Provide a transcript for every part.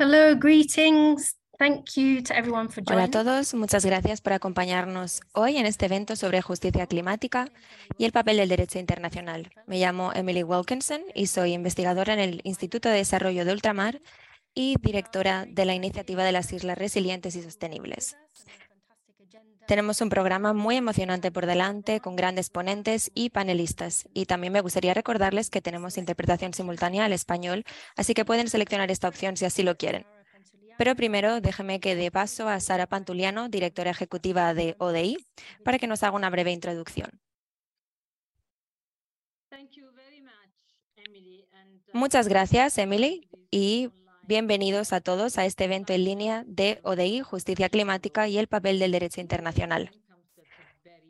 Hello, greetings. Thank you to everyone for Hola a todos, muchas gracias por acompañarnos hoy en este evento sobre justicia climática y el papel del derecho internacional. Me llamo Emily Wilkinson y soy investigadora en el Instituto de Desarrollo de Ultramar y directora de la Iniciativa de las Islas Resilientes y Sostenibles. Tenemos un programa muy emocionante por delante, con grandes ponentes y panelistas. Y también me gustaría recordarles que tenemos interpretación simultánea al español, así que pueden seleccionar esta opción si así lo quieren. Pero primero, déjeme que dé paso a Sara Pantuliano, directora ejecutiva de ODI, para que nos haga una breve introducción. Muchas gracias, Emily, y bienvenidos a todos a este evento en línea de ODI, Justicia Climática y el papel del derecho internacional.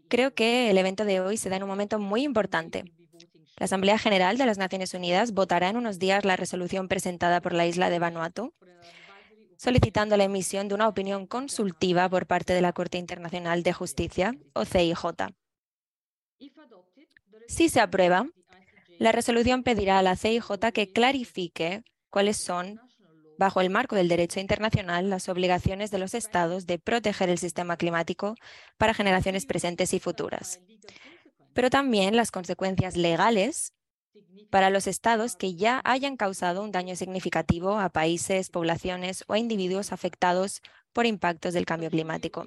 Creo que el evento de hoy se da en un momento muy importante. La Asamblea General de las Naciones Unidas votará en unos días la resolución presentada por la isla de Vanuatu, solicitando la emisión de una opinión consultiva por parte de la Corte Internacional de Justicia, o CIJ. Si se aprueba, la resolución pedirá a la CIJ que clarifique cuáles son, bajo el marco del derecho internacional, las obligaciones de los Estados de proteger el sistema climático para generaciones presentes y futuras, pero también las consecuencias legales para los estados que ya hayan causado un daño significativo a países, poblaciones o individuos afectados por impactos del cambio climático.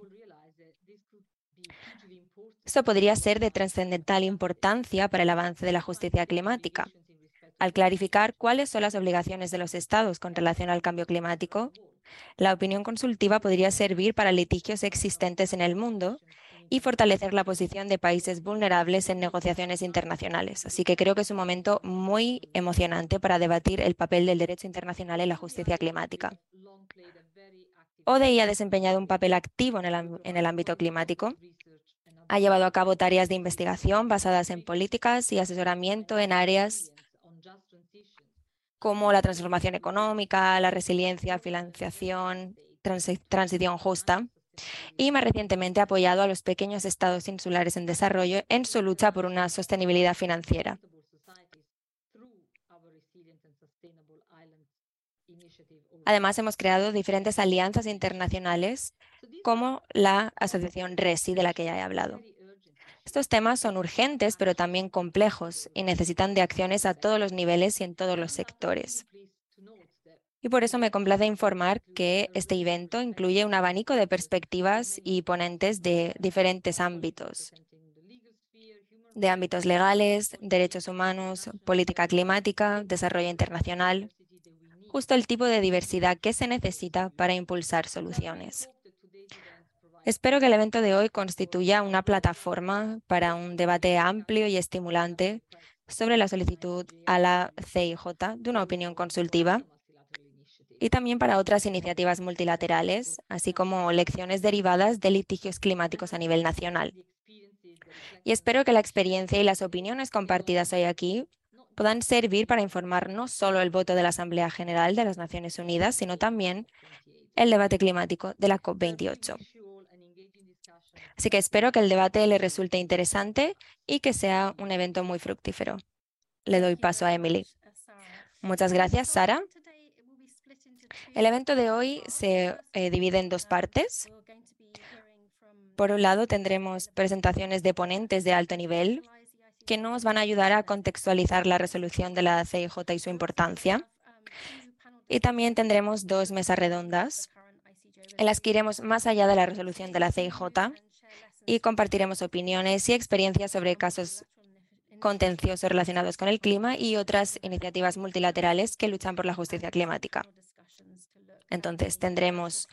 Esto podría ser de trascendental importancia para el avance de la justicia climática. Al clarificar cuáles son las obligaciones de los estados con relación al cambio climático, la opinión consultiva podría servir para litigios existentes en el mundo y fortalecer la posición de países vulnerables en negociaciones internacionales. Así que creo que es un momento muy emocionante para debatir el papel del derecho internacional en la justicia climática. ODI ha desempeñado un papel activo en el, en el ámbito climático. Ha llevado a cabo tareas de investigación basadas en políticas y asesoramiento en áreas como la transformación económica, la resiliencia, financiación, transición justa y más recientemente ha apoyado a los pequeños estados insulares en desarrollo en su lucha por una sostenibilidad financiera. Además, hemos creado diferentes alianzas internacionales como la Asociación RESI, de la que ya he hablado. Estos temas son urgentes, pero también complejos y necesitan de acciones a todos los niveles y en todos los sectores. Y por eso me complace informar que este evento incluye un abanico de perspectivas y ponentes de diferentes ámbitos, de ámbitos legales, derechos humanos, política climática, desarrollo internacional, justo el tipo de diversidad que se necesita para impulsar soluciones. Espero que el evento de hoy constituya una plataforma para un debate amplio y estimulante sobre la solicitud a la CIJ de una opinión consultiva y también para otras iniciativas multilaterales, así como lecciones derivadas de litigios climáticos a nivel nacional. Y espero que la experiencia y las opiniones compartidas hoy aquí puedan servir para informar no solo el voto de la Asamblea General de las Naciones Unidas, sino también el debate climático de la COP28. Así que espero que el debate le resulte interesante y que sea un evento muy fructífero. Le doy paso a Emily. Muchas gracias, Sara. El evento de hoy se eh, divide en dos partes. Por un lado, tendremos presentaciones de ponentes de alto nivel que nos van a ayudar a contextualizar la resolución de la CIJ y su importancia. Y también tendremos dos mesas redondas en las que iremos más allá de la resolución de la CIJ y compartiremos opiniones y experiencias sobre casos contenciosos relacionados con el clima y otras iniciativas multilaterales que luchan por la justicia climática. Entonces tendremos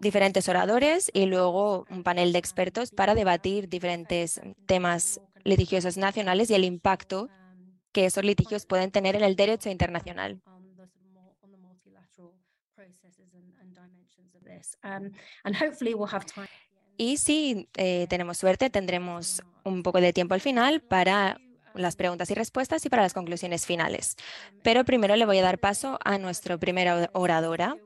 diferentes oradores y luego un panel de expertos para debatir diferentes temas litigiosos nacionales y el impacto que esos litigios pueden tener en el derecho internacional. Y si eh, tenemos suerte, tendremos un poco de tiempo al final para las preguntas y respuestas y para las conclusiones finales. Pero primero le voy a dar paso a nuestra primera oradora,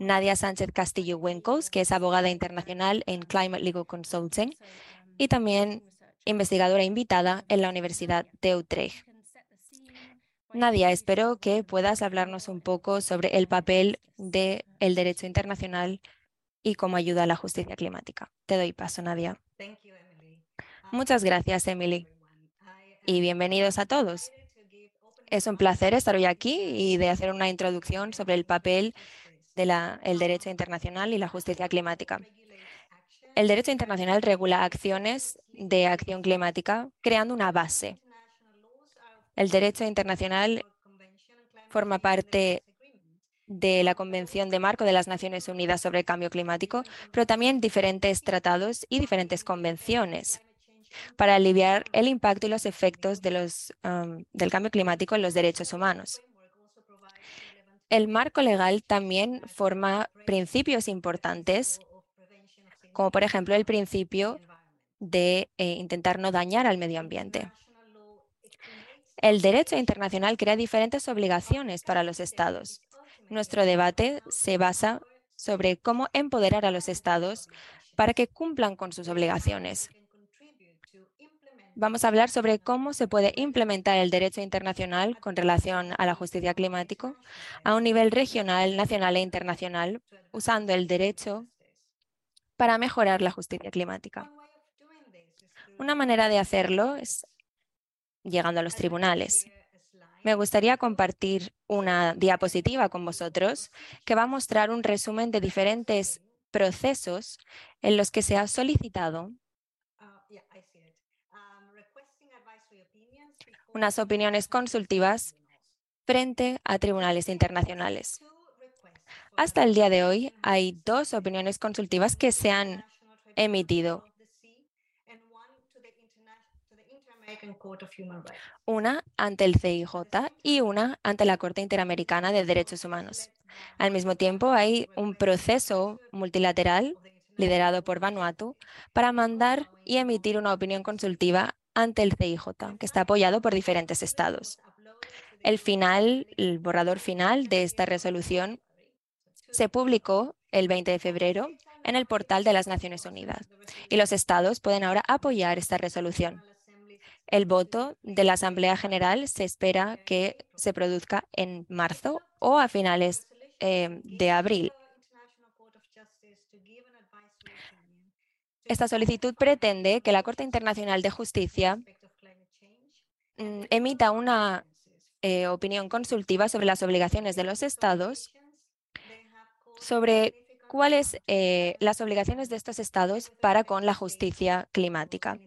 Nadia Sánchez Castillo Winkles, que es abogada internacional en Climate Legal Consulting y también investigadora invitada en la Universidad de Utrecht. Nadia, espero que puedas hablarnos un poco sobre el papel del derecho internacional y cómo ayuda a la justicia climática. Te doy paso, Nadia. Muchas gracias, Emily. Y bienvenidos a todos. Es un placer estar hoy aquí y de hacer una introducción sobre el papel del derecho internacional y la justicia climática. El derecho internacional regula acciones de acción climática creando una base el derecho internacional forma parte de la Convención de Marco de las Naciones Unidas sobre el Cambio Climático, pero también diferentes tratados y diferentes convenciones para aliviar el impacto y los efectos um, del cambio climático en los derechos humanos. El marco legal también forma principios importantes, como por ejemplo el principio de eh, intentar no dañar al medio ambiente. El derecho internacional crea diferentes obligaciones para los estados. Nuestro debate se basa sobre cómo empoderar a los estados para que cumplan con sus obligaciones. Vamos a hablar sobre cómo se puede implementar el derecho internacional con relación a la justicia climática a un nivel regional, nacional e internacional, usando el derecho para mejorar la justicia climática. Una manera de hacerlo es llegando a los tribunales. Me gustaría compartir una diapositiva con vosotros que va a mostrar un resumen de diferentes procesos en los que se ha solicitado unas opiniones consultivas frente a tribunales internacionales. Hasta el día de hoy hay dos opiniones consultivas que se han emitido una ante el CIJ y una ante la Corte Interamericana de Derechos Humanos. Al mismo tiempo, hay un proceso multilateral liderado por Vanuatu para mandar y emitir una opinión consultiva ante el CIJ, que está apoyado por diferentes estados. El final, el borrador final de esta resolución se publicó el 20 de febrero en el portal de las Naciones Unidas y los estados pueden ahora apoyar esta resolución. El voto de la Asamblea General se espera que se produzca en marzo o a finales eh, de abril. Esta solicitud pretende que la Corte Internacional de Justicia mm, emita una eh, opinión consultiva sobre las obligaciones de los estados, sobre cuáles eh, las obligaciones de estos estados para con la justicia climática.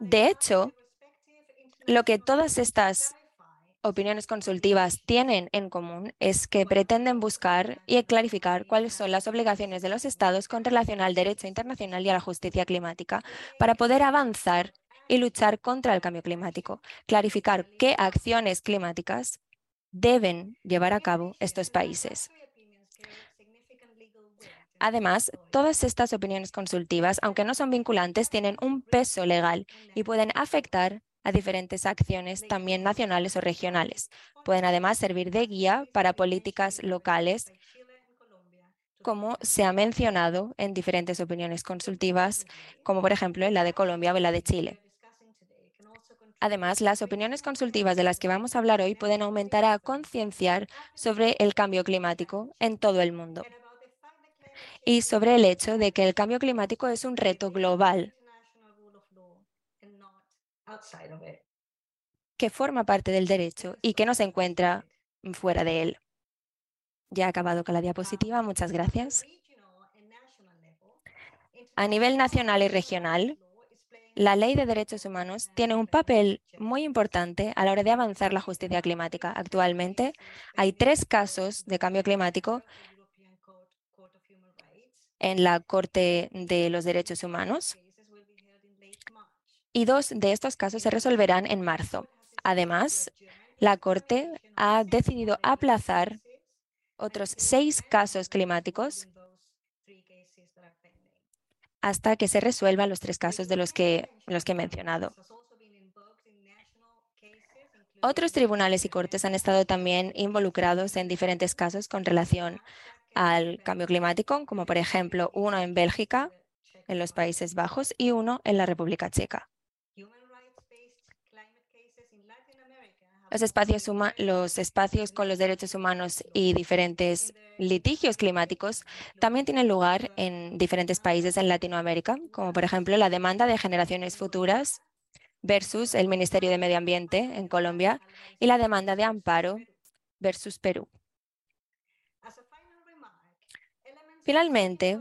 De hecho, lo que todas estas opiniones consultivas tienen en común es que pretenden buscar y clarificar cuáles son las obligaciones de los estados con relación al derecho internacional y a la justicia climática para poder avanzar y luchar contra el cambio climático, clarificar qué acciones climáticas deben llevar a cabo estos países. Además, todas estas opiniones consultivas, aunque no son vinculantes, tienen un peso legal y pueden afectar a diferentes acciones también nacionales o regionales. Pueden además servir de guía para políticas locales, como se ha mencionado en diferentes opiniones consultivas, como por ejemplo en la de Colombia o la de Chile. Además, las opiniones consultivas de las que vamos a hablar hoy pueden aumentar a concienciar sobre el cambio climático en todo el mundo y sobre el hecho de que el cambio climático es un reto global que forma parte del derecho y que no se encuentra fuera de él. Ya he acabado con la diapositiva, muchas gracias. A nivel nacional y regional, la Ley de Derechos Humanos tiene un papel muy importante a la hora de avanzar la justicia climática. Actualmente hay tres casos de cambio climático en la Corte de los Derechos Humanos y dos de estos casos se resolverán en marzo. Además, la Corte ha decidido aplazar otros seis casos climáticos hasta que se resuelvan los tres casos de los que, los que he mencionado. Otros tribunales y cortes han estado también involucrados en diferentes casos con relación al cambio climático, como por ejemplo uno en Bélgica, en los Países Bajos y uno en la República Checa. Los espacios, con los derechos humanos y diferentes litigios climáticos también tienen lugar en diferentes países en Latinoamérica, como por ejemplo la demanda de generaciones futuras versus el Ministerio de Medio Ambiente en Colombia y la demanda de amparo versus Perú. Finalmente,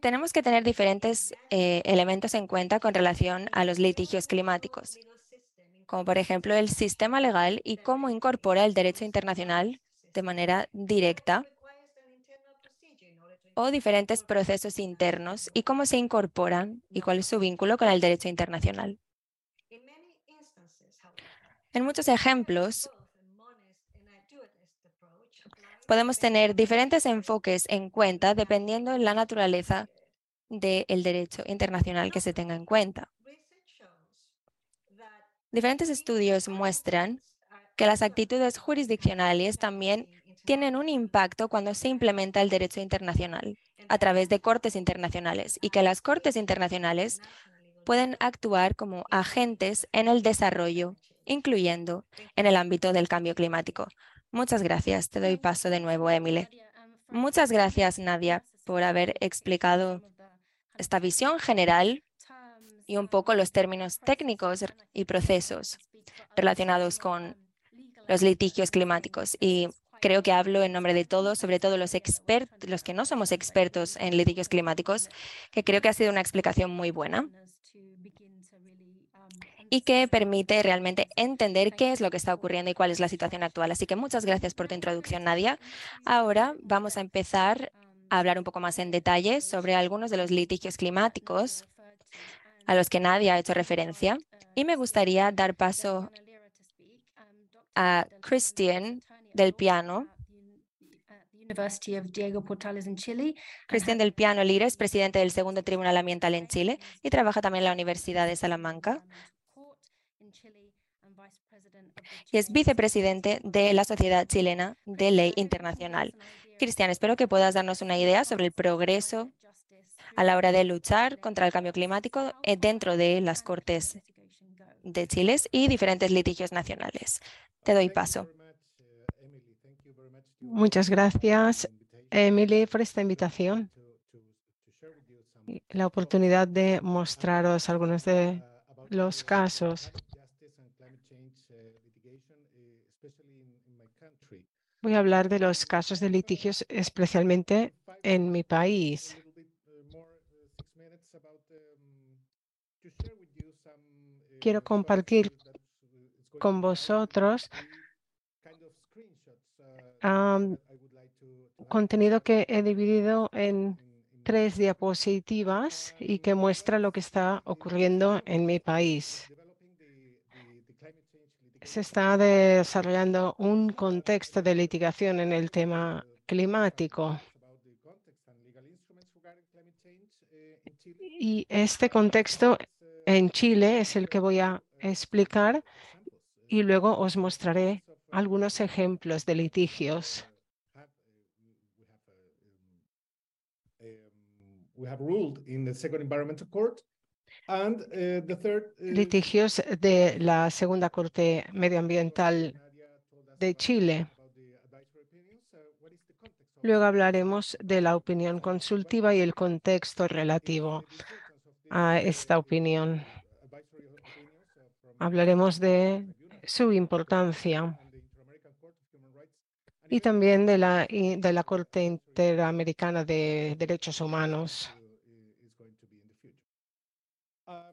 tenemos que tener diferentes eh, elementos en cuenta con relación a los litigios climáticos como por ejemplo el sistema legal y cómo incorpora el derecho internacional de manera directa o diferentes procesos internos y cómo se incorporan y cuál es su vínculo con el derecho internacional. En muchos ejemplos, podemos tener diferentes enfoques en cuenta dependiendo de la naturaleza del derecho internacional que se tenga en cuenta. Diferentes estudios muestran que las actitudes jurisdiccionales también tienen un impacto cuando se implementa el derecho internacional a través de cortes internacionales y que las cortes internacionales pueden actuar como agentes en el desarrollo, incluyendo en el ámbito del cambio climático. Muchas gracias. Te doy paso de nuevo, Emile. Muchas gracias, Nadia, por haber explicado esta visión general y un poco los términos técnicos y procesos relacionados con los litigios climáticos. Y creo que hablo en nombre de todos, sobre todo los expertos, los que no somos expertos en litigios climáticos, que creo que ha sido una explicación muy buena y que permite realmente entender qué es lo que está ocurriendo y cuál es la situación actual. Así que muchas gracias por tu introducción, Nadia. Ahora vamos a empezar a hablar un poco más en detalle sobre algunos de los litigios climáticos a los que nadie ha hecho referencia. Y me gustaría dar paso a Christian del piano. Christian del Piano Lira es presidente del Segundo Tribunal Ambiental en Chile y trabaja también en la Universidad de Salamanca. Y es vicepresidente de la Sociedad Chilena de Ley Internacional. Cristian, espero que puedas darnos una idea sobre el progreso a la hora de luchar contra el cambio climático eh, dentro de las Cortes de Chile y diferentes litigios nacionales. Te doy paso. Muchas gracias, Emily, por esta invitación. La oportunidad de mostraros algunos de los casos. Voy a hablar de los casos de litigios, especialmente en mi país. Quiero compartir con vosotros contenido que he dividido en tres diapositivas y que muestra lo que está ocurriendo en mi país. Se está desarrollando un contexto de litigación en el tema climático. Y este contexto en Chile es el que voy a explicar y luego os mostraré algunos ejemplos de litigios. Litigios de la Segunda Corte Medioambiental de Chile. Luego hablaremos de la opinión consultiva y el contexto relativo a esta opinión. Hablaremos de su importancia y también de la, de la Corte Interamericana de Derechos Humanos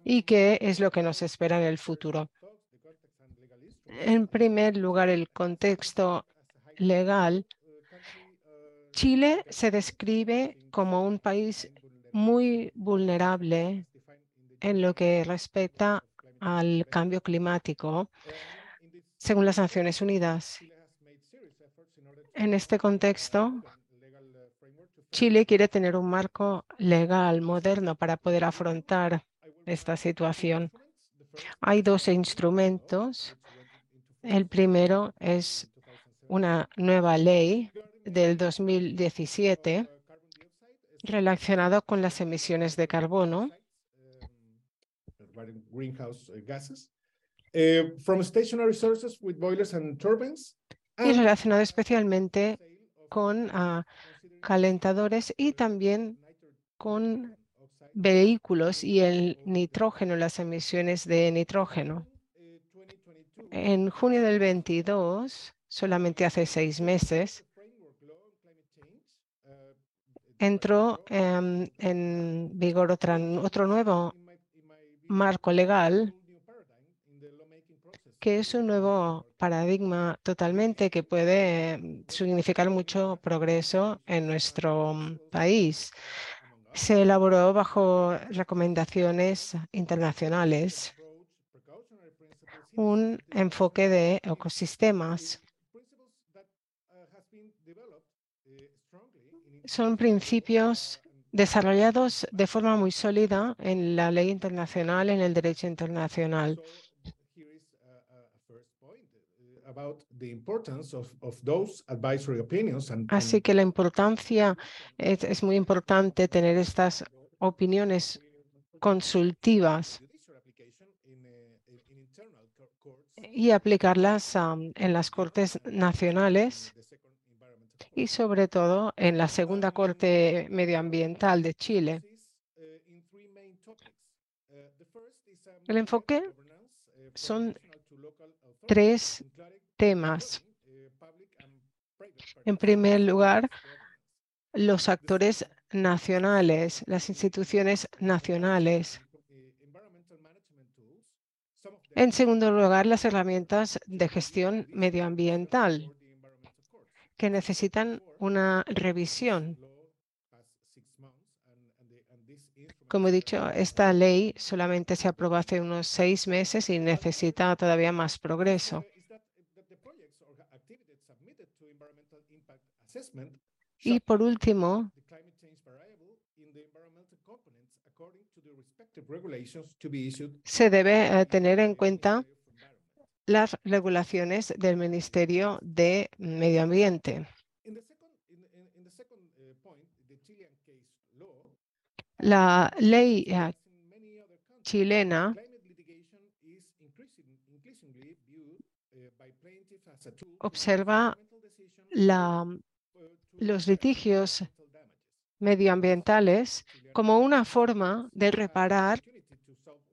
y qué es lo que nos espera en el futuro. En primer lugar, el contexto legal. Chile se describe como un país muy vulnerable en lo que respecta al cambio climático, según las Naciones Unidas. En este contexto, Chile quiere tener un marco legal moderno para poder afrontar esta situación. Hay dos instrumentos. El primero es una nueva ley del 2017 relacionado con las emisiones de carbono regarding greenhouse uh, gases, uh, from stationary sources with boilers and turbines. y and relacionado especialmente con ah, calentadores y también con vehículos y el nitrógeno, las emisiones de nitrógeno. 2022, En junio del 22, solamente hace seis meses, uh, entró em, en vigor otra- otro nuevo in my- in my view, marco legal que es un nuevo paradigma totalmente que puede em, significar mucho progreso en nuestro mm, país. Se elaboró bajo recomendaciones internacionales un enfoque de ecosistemas. Son principios desarrollados de forma muy sólida en la ley internacional, en el derecho internacional. Así que la importancia, es, es muy importante tener estas opiniones consultivas courts y aplicarlas am, en las cortes nacionales the second environmental court. Y sobre todo en la segunda Corte Medioambiental de Chile. El enfoque son tres temas. En primer lugar, los actores nacionales, las instituciones nacionales. En segundo lugar, las herramientas de gestión medioambiental que necesitan una revisión. Como he dicho, esta ley solamente se aprobó hace unos seis meses y necesita todavía más progreso. Y por último, se debe eh, tener en cuenta las regulaciones del Ministerio de Medio Ambiente. La ley eh, chilena observa la- los litigios medioambientales como una forma de reparar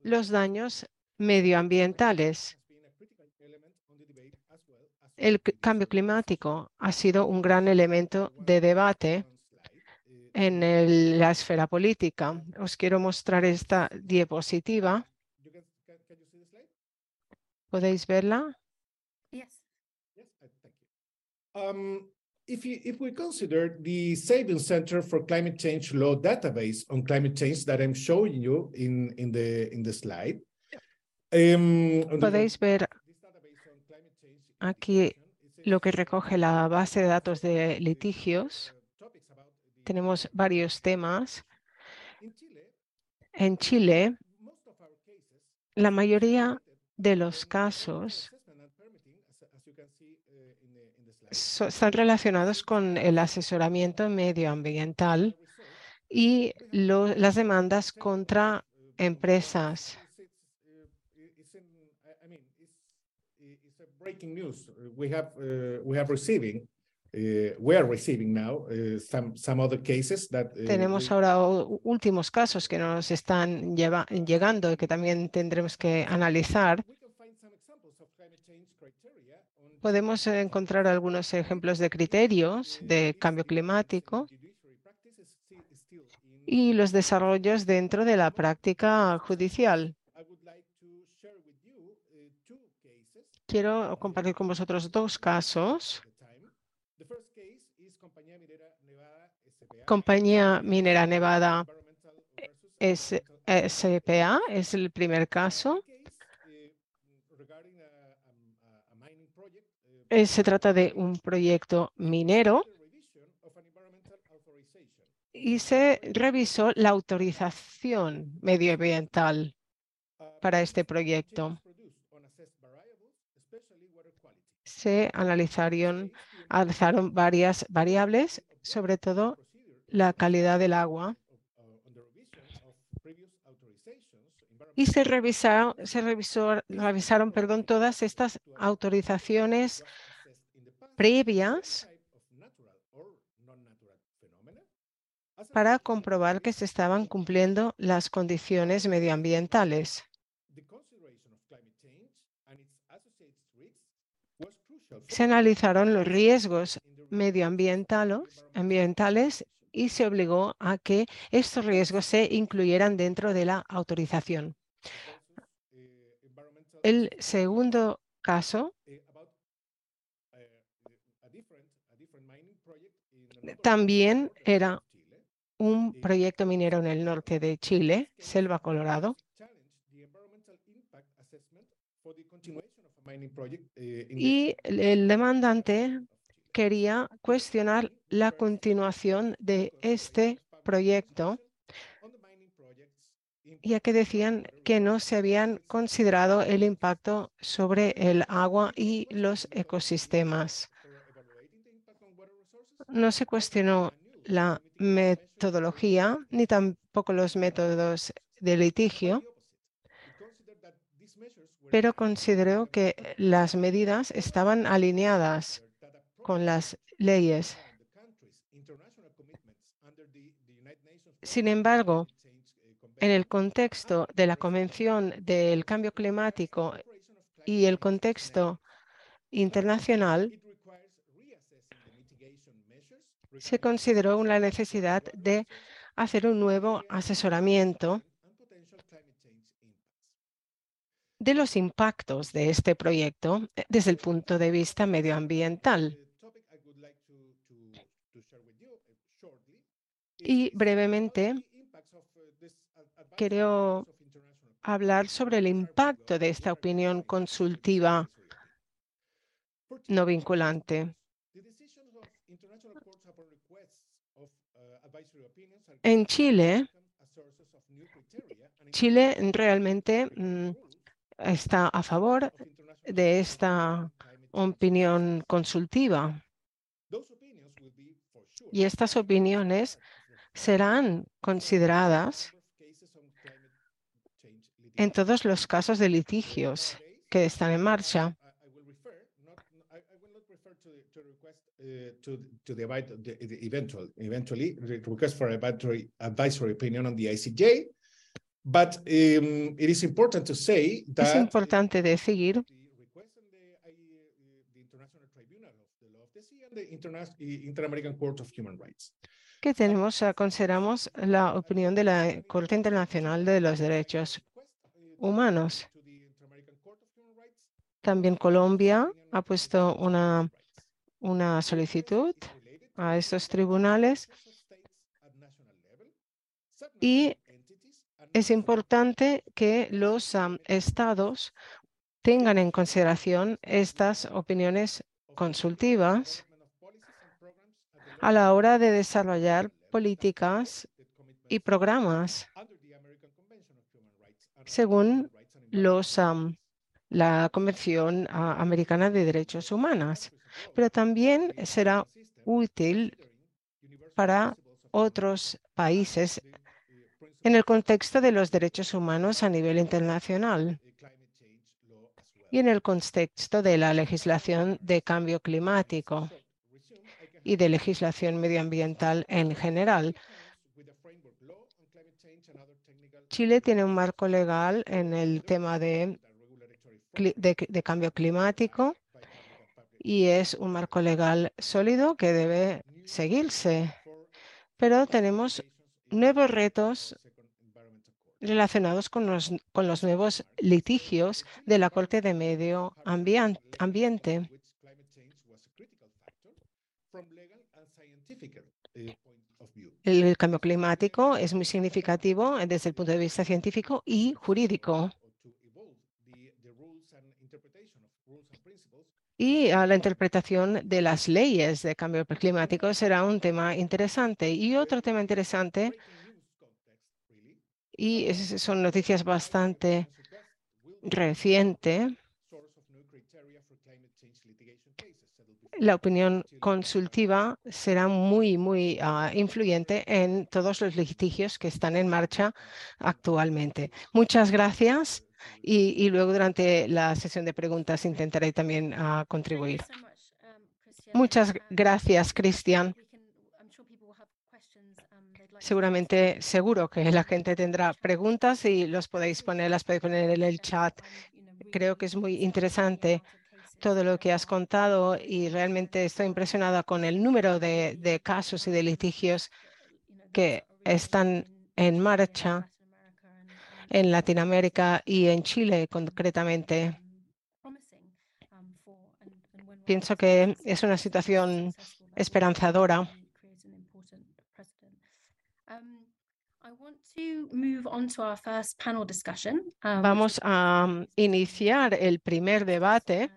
los daños medioambientales. El cambio climático ha sido un gran elemento de debate en el- la esfera política. Os quiero mostrar esta diapositiva. ¿Podéis verla? Yes. Yes, thank you. Um, if you, if we consider the Savings Center for Climate Change Law database on climate change that I'm showing you in, in the, in the slide. um, Podéis ver this database on climate change aquí lo que recoge la base de datos de litigios. Tenemos varios temas. En Chile, la mayoría de los casos están relacionados con el asesoramiento medioambiental y las demandas contra empresas. It's a breaking news. Uh, We have, uh, we have receiving, uh, we are receiving now uh, some, some other cases that. uh, Tenemos ahora últimos casos que nos están lleva- llegando y que también tendremos que analizar. Podemos encontrar algunos ejemplos de criterios de cambio climático y los desarrollos dentro de la práctica judicial. Quiero compartir con vosotros dos casos. Compañía Minera Nevada SPA. Es el primer caso. Se trata de un proyecto minero y se revisó la autorización medioambiental para este proyecto. Se analizaron, analizaron varias variables, sobre todo la calidad del agua y se revisaron, se revisó, revisaron perdón, todas estas autorizaciones previas para comprobar que se estaban cumpliendo las condiciones medioambientales. Se analizaron los riesgos medioambientales ambientales y se obligó a que estos riesgos se incluyeran dentro de la autorización. El segundo caso también era un proyecto minero en el norte de Chile, Selva Colorado. Y el demandante quería cuestionar la continuación de este proyecto, ya que decían que no se habían considerado el impacto sobre el agua y los ecosistemas. No se cuestionó la metodología ni tampoco los métodos de litigio, pero consideró que las medidas estaban alineadas con las leyes. Sin embargo, en el contexto de la Convención del Cambio Climático y el contexto internacional, se consideró una necesidad de hacer un nuevo asesoramiento de los impactos de este proyecto eh, desde el punto de vista medioambiental. Y brevemente, quiero hablar sobre el impacto de esta opinión consultiva no vinculante. En Chile, Chile realmente mm, está a favor de esta opinión consultiva. Y estas opiniones serán consideradas en todos los casos de litigios que están en marcha. But um, it is important to say that es importante decir Rights. que tenemos, consideramos la opinión de la Corte Internacional de los Derechos Humanos. También Colombia ha puesto una una solicitud a estos tribunales y es importante que los estados tengan en consideración estas opiniones consultivas a la hora de desarrollar políticas y programas según los, la Convención Americana de Derechos Humanos pero también será útil para otros países en el contexto de los derechos humanos a nivel internacional y en el contexto de la legislación de cambio climático y de legislación medioambiental en general. Chile tiene un marco legal en el tema de, cambio climático y es un marco legal sólido que debe seguirse. Pero tenemos nuevos retos relacionados con los, con los nuevos litigios de la Corte de Medio Ambiente. El cambio climático es muy significativo desde el punto de vista científico y jurídico. y a la interpretación de las leyes de cambio climático será un tema interesante. Y otro tema interesante, y son noticias bastante recientes, la opinión consultiva será muy, muy ah, influyente en todos los litigios que están en marcha actualmente. Muchas gracias y, y luego durante la sesión de preguntas intentaré también ah, contribuir. Muchas gracias, Cristian. Seguramente, seguro que la gente tendrá preguntas y los podéis poner, las podéis poner en el chat. Creo que es muy interesante todo lo que has contado y realmente estoy impresionada con el número de, de casos y de litigios que están en marcha en Latinoamérica y en Chile concretamente. Pienso que es una situación esperanzadora. Vamos a um, iniciar el primer debate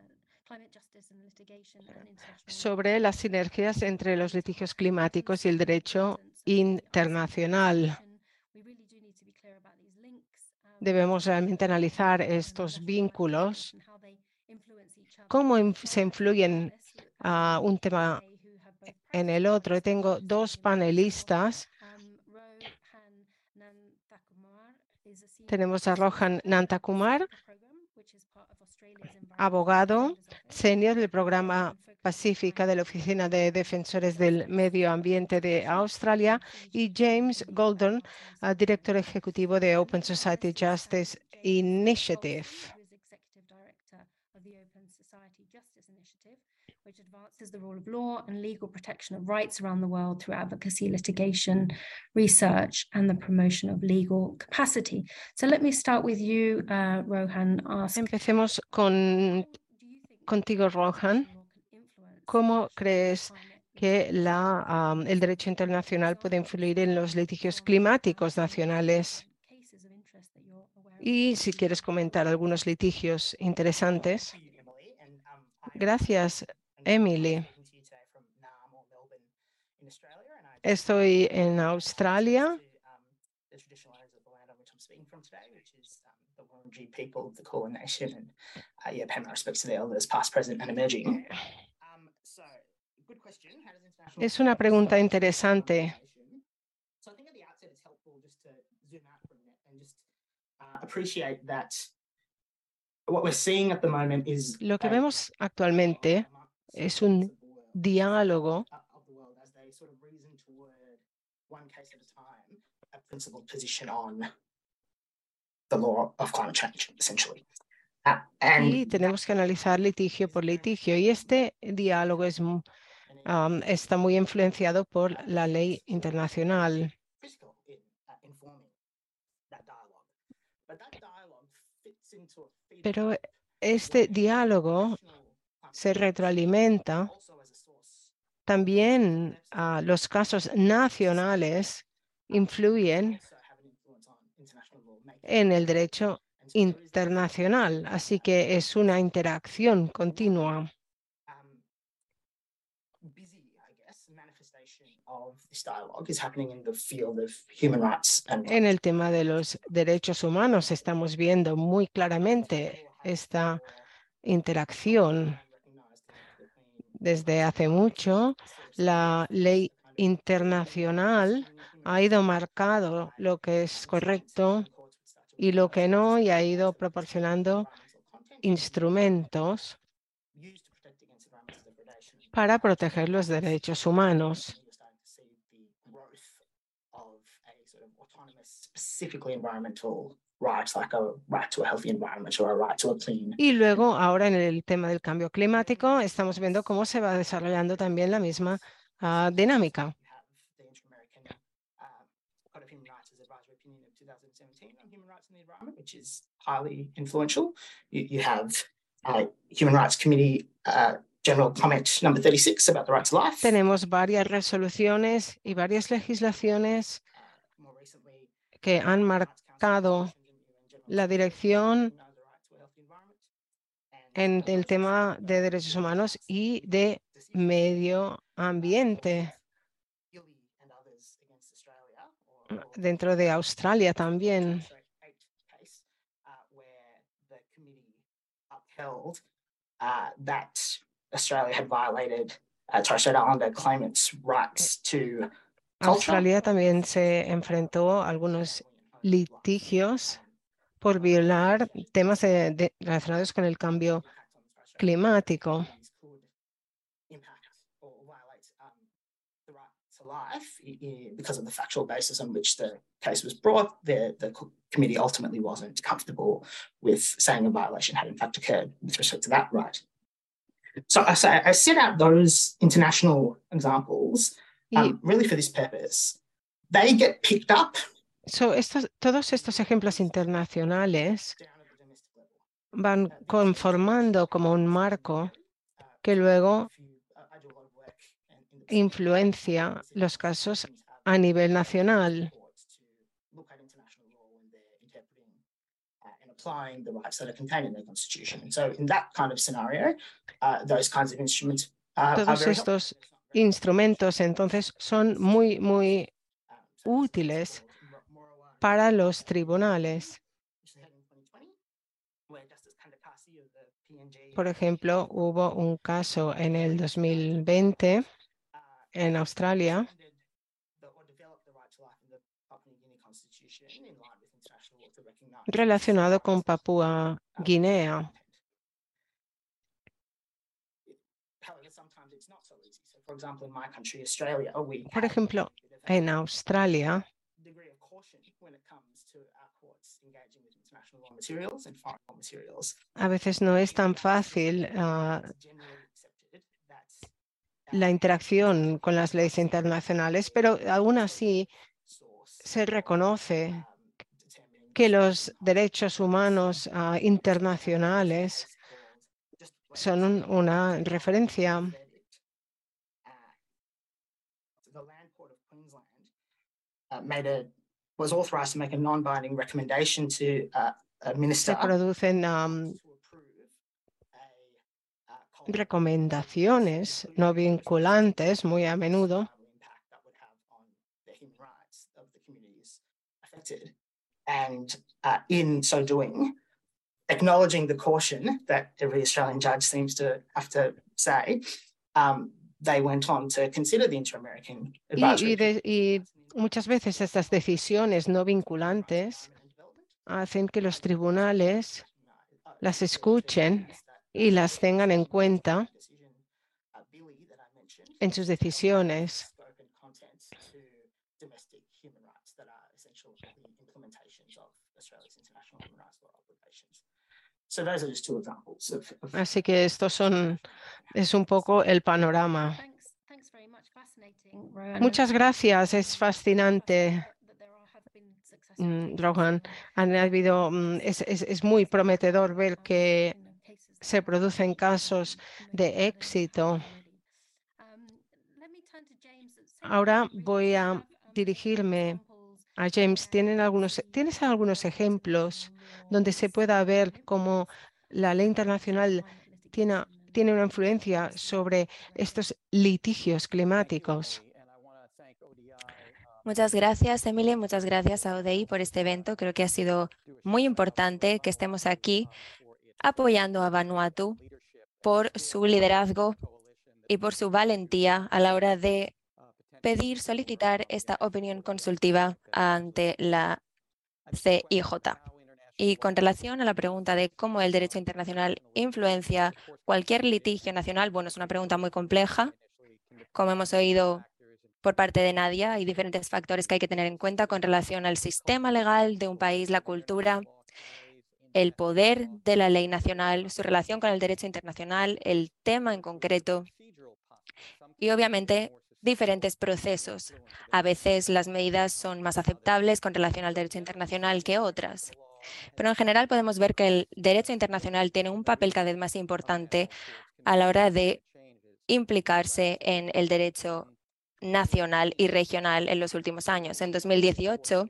sobre las sinergias entre los litigios climáticos y el derecho internacional. Debemos realmente analizar estos vínculos, cómo se influyen a un tema en el otro. Tengo dos panelistas. Tenemos a Rohan Nantakumar, abogado senior del programa Pacífica de la Oficina de Defensores del Medio Ambiente de Australia y James Golden, director ejecutivo de Open Society Justice Initiative. The rule of law and legal protection of rights around the world through advocacy, litigation, research, and the promotion of legal capacity. So let me start with you, uh, Rohan. Empecemos con, contigo, Rohan. ¿Cómo crees que um, el derecho internacional puede influir en los litigios climáticos nacionales? Y si quieres comentar algunos litigios interesantes. Gracias, Emily. Estoy en Australia. uh, es una pregunta interesante. So I think at the outset it's helpful just to zoom out for a minute and just uh, appreciate that what we're seeing at the moment is Lo que vemos actualmente es un diálogo y tenemos que analizar litigio por litigio. Y este diálogo es, um, está muy influenciado por la ley internacional. Pero este diálogo se retroalimenta también a los casos nacionales influyen en el derecho internacional, así que es una interacción continua. En el tema de los derechos humanos estamos viendo muy claramente esta interacción desde hace mucho, la ley internacional ha ido marcado lo que es correcto y lo que no, y ha ido proporcionando instrumentos para proteger los derechos humanos. Y luego, ahora en el tema del cambio climático, estamos viendo cómo se va desarrollando también la misma uh, dinámica. which is highly influential. You, you have uh, Human Rights Committee uh, General Comment number 36 about the right to life. Tenemos varias resoluciones y varias legislaciones que han marcado la dirección en el tema de derechos humanos y de medio ambiente dentro de Australia también. Australia uh, Australia también se enfrentó a algunos litigios por violar temas de- de- relacionados con el cambio climático. impact or violate the right to life i- i- because of the factual basis on which the case was brought. The, the committee ultimately wasn't comfortable with saying a violation had in fact occurred with respect to that right. So, I- so I set out those international examples um, really for this purpose. They get picked up so estos, todos estos ejemplos internacionales down at the domestic level. van conformando como un marco que luego influencia los casos a nivel nacional. applying the rights that are contained in the Constitution. And so in that kind of scenario, uh, those kinds of instruments uh, are Todos very estos helpful. instrumentos entonces son muy, muy Um, útiles para los tribunales. Por ejemplo, hubo un caso en el 2020 en Australia relacionado con Papúa Guinea. Por ejemplo, en Australia, a veces no es tan fácil ah, that, la uh, interacción con las leyes internacionales, pero aún así se reconoce que los derechos humanos ah, internacionales son un- una referencia. Uh, uh, made a was authorized to make a non-binding recommendation to uh, Se producen recomendaciones no vinculantes muy a menudo. And uh, in so doing, acknowledging the caution that every Australian judge seems to have to say, um, they went on to consider the Inter-American y, Advisory y de- y Committee. muchas veces estas decisiones no vinculantes hacen que los tribunales las escuchen y las tengan en cuenta en sus decisiones. So those are just two examples of, of Así que estos son, es un poco el panorama. Muchas gracias, es fascinante, That there are- have successful mm, Han habido, mm, es, es- es muy prometedor ver que se producen casos de éxito. Ahora voy a dirigirme a James. ¿Tienen algunos, ¿Tienes algunos ejemplos donde se pueda ver cómo la ley internacional tiene, tiene una influencia sobre estos litigios climáticos? Muchas gracias, Emily. Muchas gracias a ODI por este evento. Creo que ha sido muy importante que estemos aquí apoyando a Vanuatu por su liderazgo y por su valentía a la hora de pedir, solicitar esta opinión consultiva ante la CIJ. Y con relación a la pregunta de cómo el derecho internacional influencia cualquier litigio nacional, bueno, es una pregunta muy compleja. Como hemos oído por parte de Nadia, hay diferentes factores que hay que tener en cuenta con relación al sistema legal de un país, la cultura, el poder de la ley nacional, su relación con el derecho internacional, el tema en concreto y obviamente diferentes procesos. A veces las medidas son más aceptables con relación al derecho internacional que otras. Pero en general podemos ver que el derecho internacional tiene un papel cada vez más importante a la hora de implicarse en el derecho nacional y regional en los últimos años. En 2018,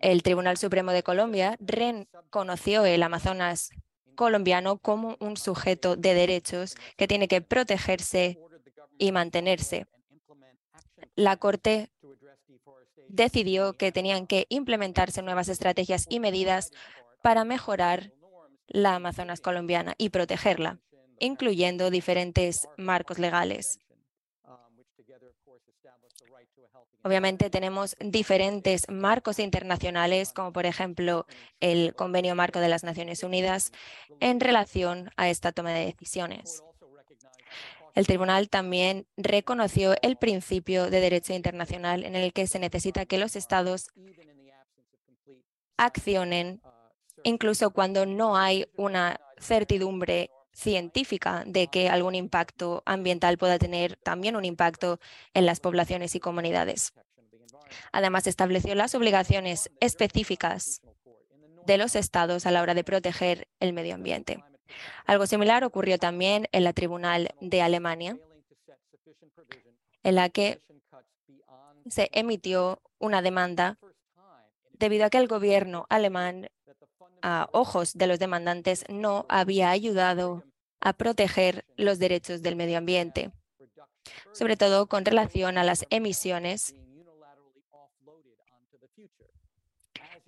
el Tribunal Supremo de Colombia reconoció el Amazonas colombiano como un sujeto de derechos que tiene que protegerse y mantenerse. La Corte decidió que tenían que implementarse nuevas estrategias y medidas para mejorar la Amazonas colombiana y protegerla. incluyendo diferentes marcos legales. Obviamente tenemos diferentes marcos internacionales, como por ejemplo el Convenio Marco de las Naciones Unidas, en relación a esta toma de decisiones. El tribunal también reconoció el principio de derecho internacional en el que se necesita que los estados accionen incluso cuando no hay una certidumbre científica de que algún impacto ambiental pueda tener también un impacto en las poblaciones y comunidades. Además, estableció las obligaciones específicas de los estados a la hora de proteger el medio ambiente. Algo similar ocurrió también en la Tribunal de Alemania, en la que se emitió una demanda debido a que el gobierno alemán a ojos de los demandantes no había ayudado a proteger los derechos del medio ambiente, sobre todo con relación a las emisiones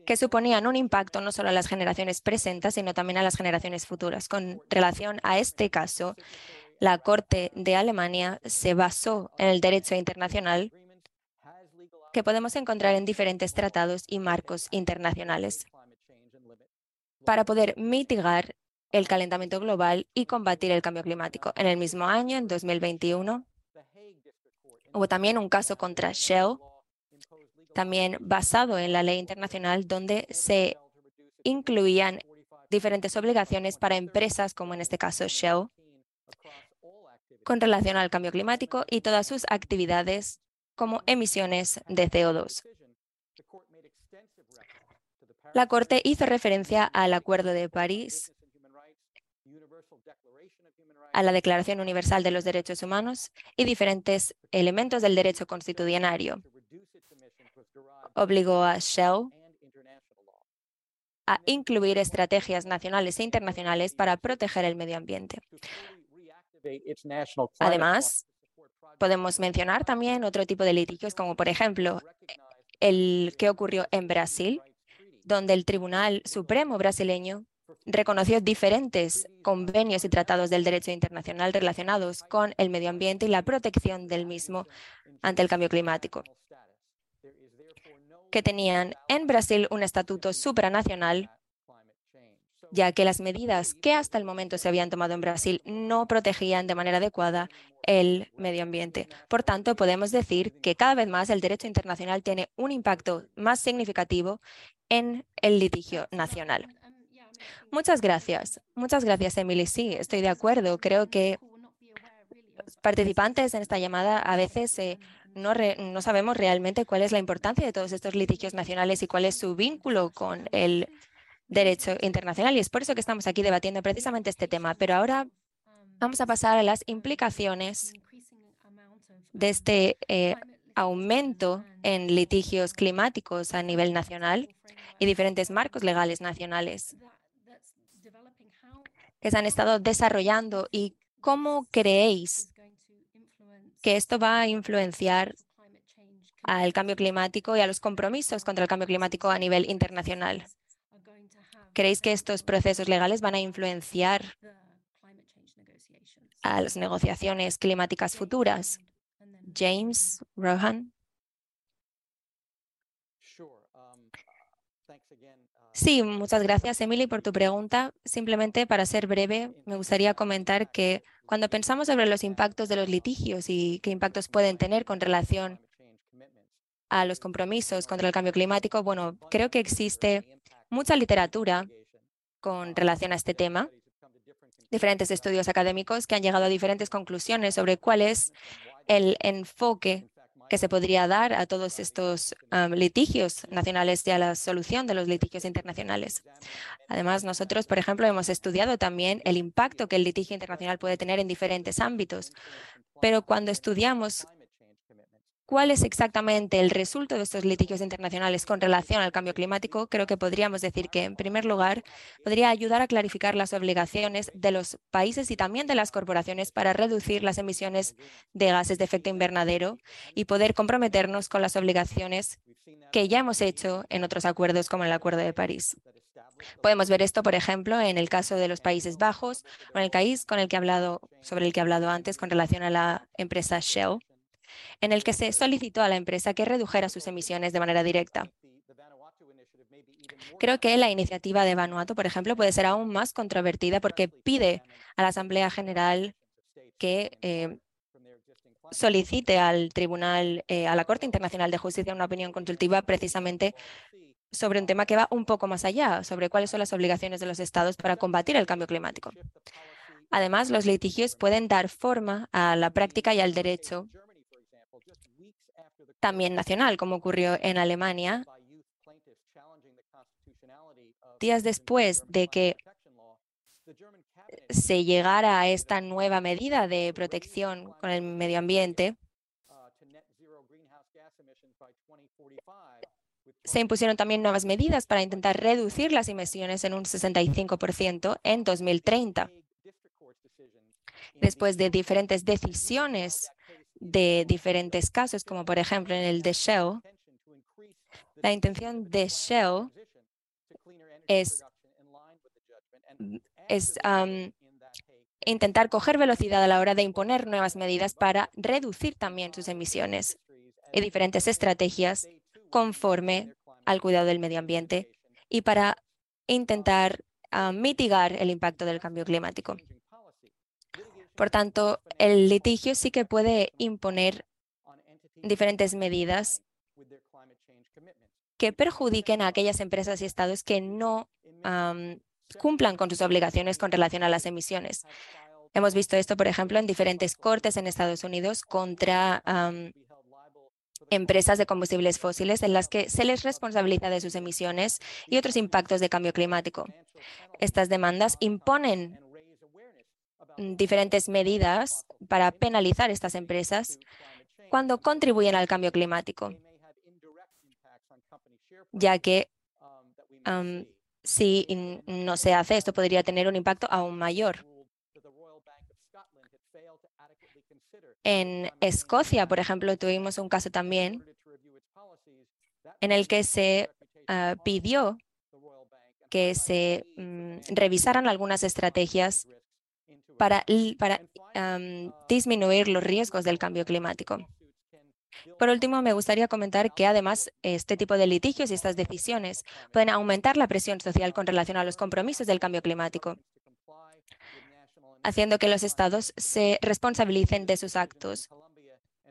que suponían un impacto no solo a las generaciones presentes, sino también a las generaciones futuras. Con relación a este caso, la Corte de Alemania se basó en el derecho internacional que podemos encontrar en diferentes tratados y marcos internacionales para poder mitigar el calentamiento global y combatir el cambio climático. En el mismo año, en 2021, hubo también un caso contra Shell, también basado en la ley internacional, donde se incluían diferentes obligaciones para empresas, como en este caso Shell, con relación al cambio climático y todas sus actividades como emisiones de CO2. La Corte hizo referencia al Acuerdo de París, a la Declaración Universal de los Derechos Humanos y diferentes elementos del derecho constitucionario. Obligó a Shell a incluir estrategias nacionales e internacionales para proteger el medio ambiente. Además, podemos mencionar también otro tipo de litigios, como por ejemplo el que ocurrió en Brasil, donde el Tribunal Supremo brasileño reconoció diferentes convenios y tratados del derecho internacional relacionados con el medio ambiente y la protección del mismo ante el cambio climático, que tenían en Brasil un estatuto supranacional, ya que las medidas que hasta el momento se habían tomado en Brasil no protegían de manera adecuada el medio ambiente. Por tanto, podemos decir que cada vez más el derecho internacional tiene un impacto más significativo en el litigio nacional. Muchas gracias. Muchas gracias, Emily. Sí, estoy de acuerdo. Creo que participantes en esta llamada a veces eh, no, no sabemos realmente cuál es la importancia de todos estos litigios nacionales y cuál es su vínculo con el derecho internacional. Y es por eso que estamos aquí debatiendo precisamente este tema. Pero ahora vamos a pasar a las implicaciones de este eh, aumento en litigios climáticos a nivel nacional y diferentes marcos legales nacionales que se han estado desarrollando y cómo creéis que esto va a influenciar al cambio climático y a los compromisos contra el cambio climático a nivel internacional. ¿Creéis que estos procesos legales van a influenciar a las negociaciones climáticas futuras? James, Rohan. Sí, muchas gracias, Emily, por tu pregunta. Simplemente para ser breve, me gustaría comentar que cuando pensamos sobre los impactos de los litigios y qué impactos pueden tener con relación a los compromisos contra el cambio climático, bueno, creo que existe mucha literatura con relación a este tema, diferentes estudios académicos que han llegado a diferentes conclusiones sobre cuál es el enfoque que se podría dar a todos estos litigios nacionales y a la solución de los litigios internacionales. Además, nosotros, por ejemplo, hemos estudiado también el impacto que el litigio internacional puede tener en diferentes ámbitos. Pero cuando estudiamos cuál es exactamente el resultado de estos litigios internacionales con relación al cambio climático, creo que podríamos decir que, en primer lugar, podría ayudar a clarificar las obligaciones de los países y también de las corporaciones para reducir las emisiones de gases de efecto invernadero y poder comprometernos con las obligaciones que ya hemos hecho en otros acuerdos como el Acuerdo de París. Podemos ver esto, por ejemplo, en el caso de los Países Bajos o en el país con el que he hablado, sobre el que he hablado antes con relación a la empresa Shell en el que se solicitó a la empresa que redujera sus emisiones de manera directa. Creo que la iniciativa de Vanuatu, por ejemplo, puede ser aún más controvertida porque pide a la Asamblea General que eh, solicite al Tribunal, eh, a la Corte Internacional de Justicia, una opinión consultiva precisamente sobre un tema que va un poco más allá, sobre cuáles son las obligaciones de los estados para combatir el cambio climático. Además, los litigios pueden dar forma a la práctica y al derecho también nacional, como ocurrió en Alemania, días después de que se llegara a esta nueva medida de protección con el medio ambiente, se impusieron también nuevas medidas para intentar reducir las emisiones en un 65% en 2030. Después de diferentes decisiones de diferentes casos, como por ejemplo en el de Shell, la intención de Shell es, es intentar coger velocidad a la hora de imponer nuevas medidas para reducir también sus emisiones y diferentes estrategias conforme al cuidado del medio ambiente y para intentar mitigar el impacto del cambio climático. Por tanto, el litigio sí que puede imponer diferentes medidas que perjudiquen a aquellas empresas y estados que no cumplan con sus obligaciones con relación a las emisiones. Hemos visto esto, por ejemplo, en diferentes cortes en Estados Unidos contra empresas de combustibles fósiles en las que se les responsabiliza de sus emisiones y otros impactos de cambio climático. Estas demandas imponen diferentes medidas para penalizar estas empresas cuando contribuyen al cambio climático, ya que si no se hace esto podría tener un impacto aún mayor. En Escocia, por ejemplo, tuvimos un caso también en el que se ah, pidió que se mm, revisaran algunas estrategias para, disminuir los riesgos del cambio climático. Por último, me gustaría comentar que además este tipo de litigios y estas decisiones pueden aumentar la presión social con relación a los compromisos del cambio climático, haciendo que los estados se responsabilicen de sus actos.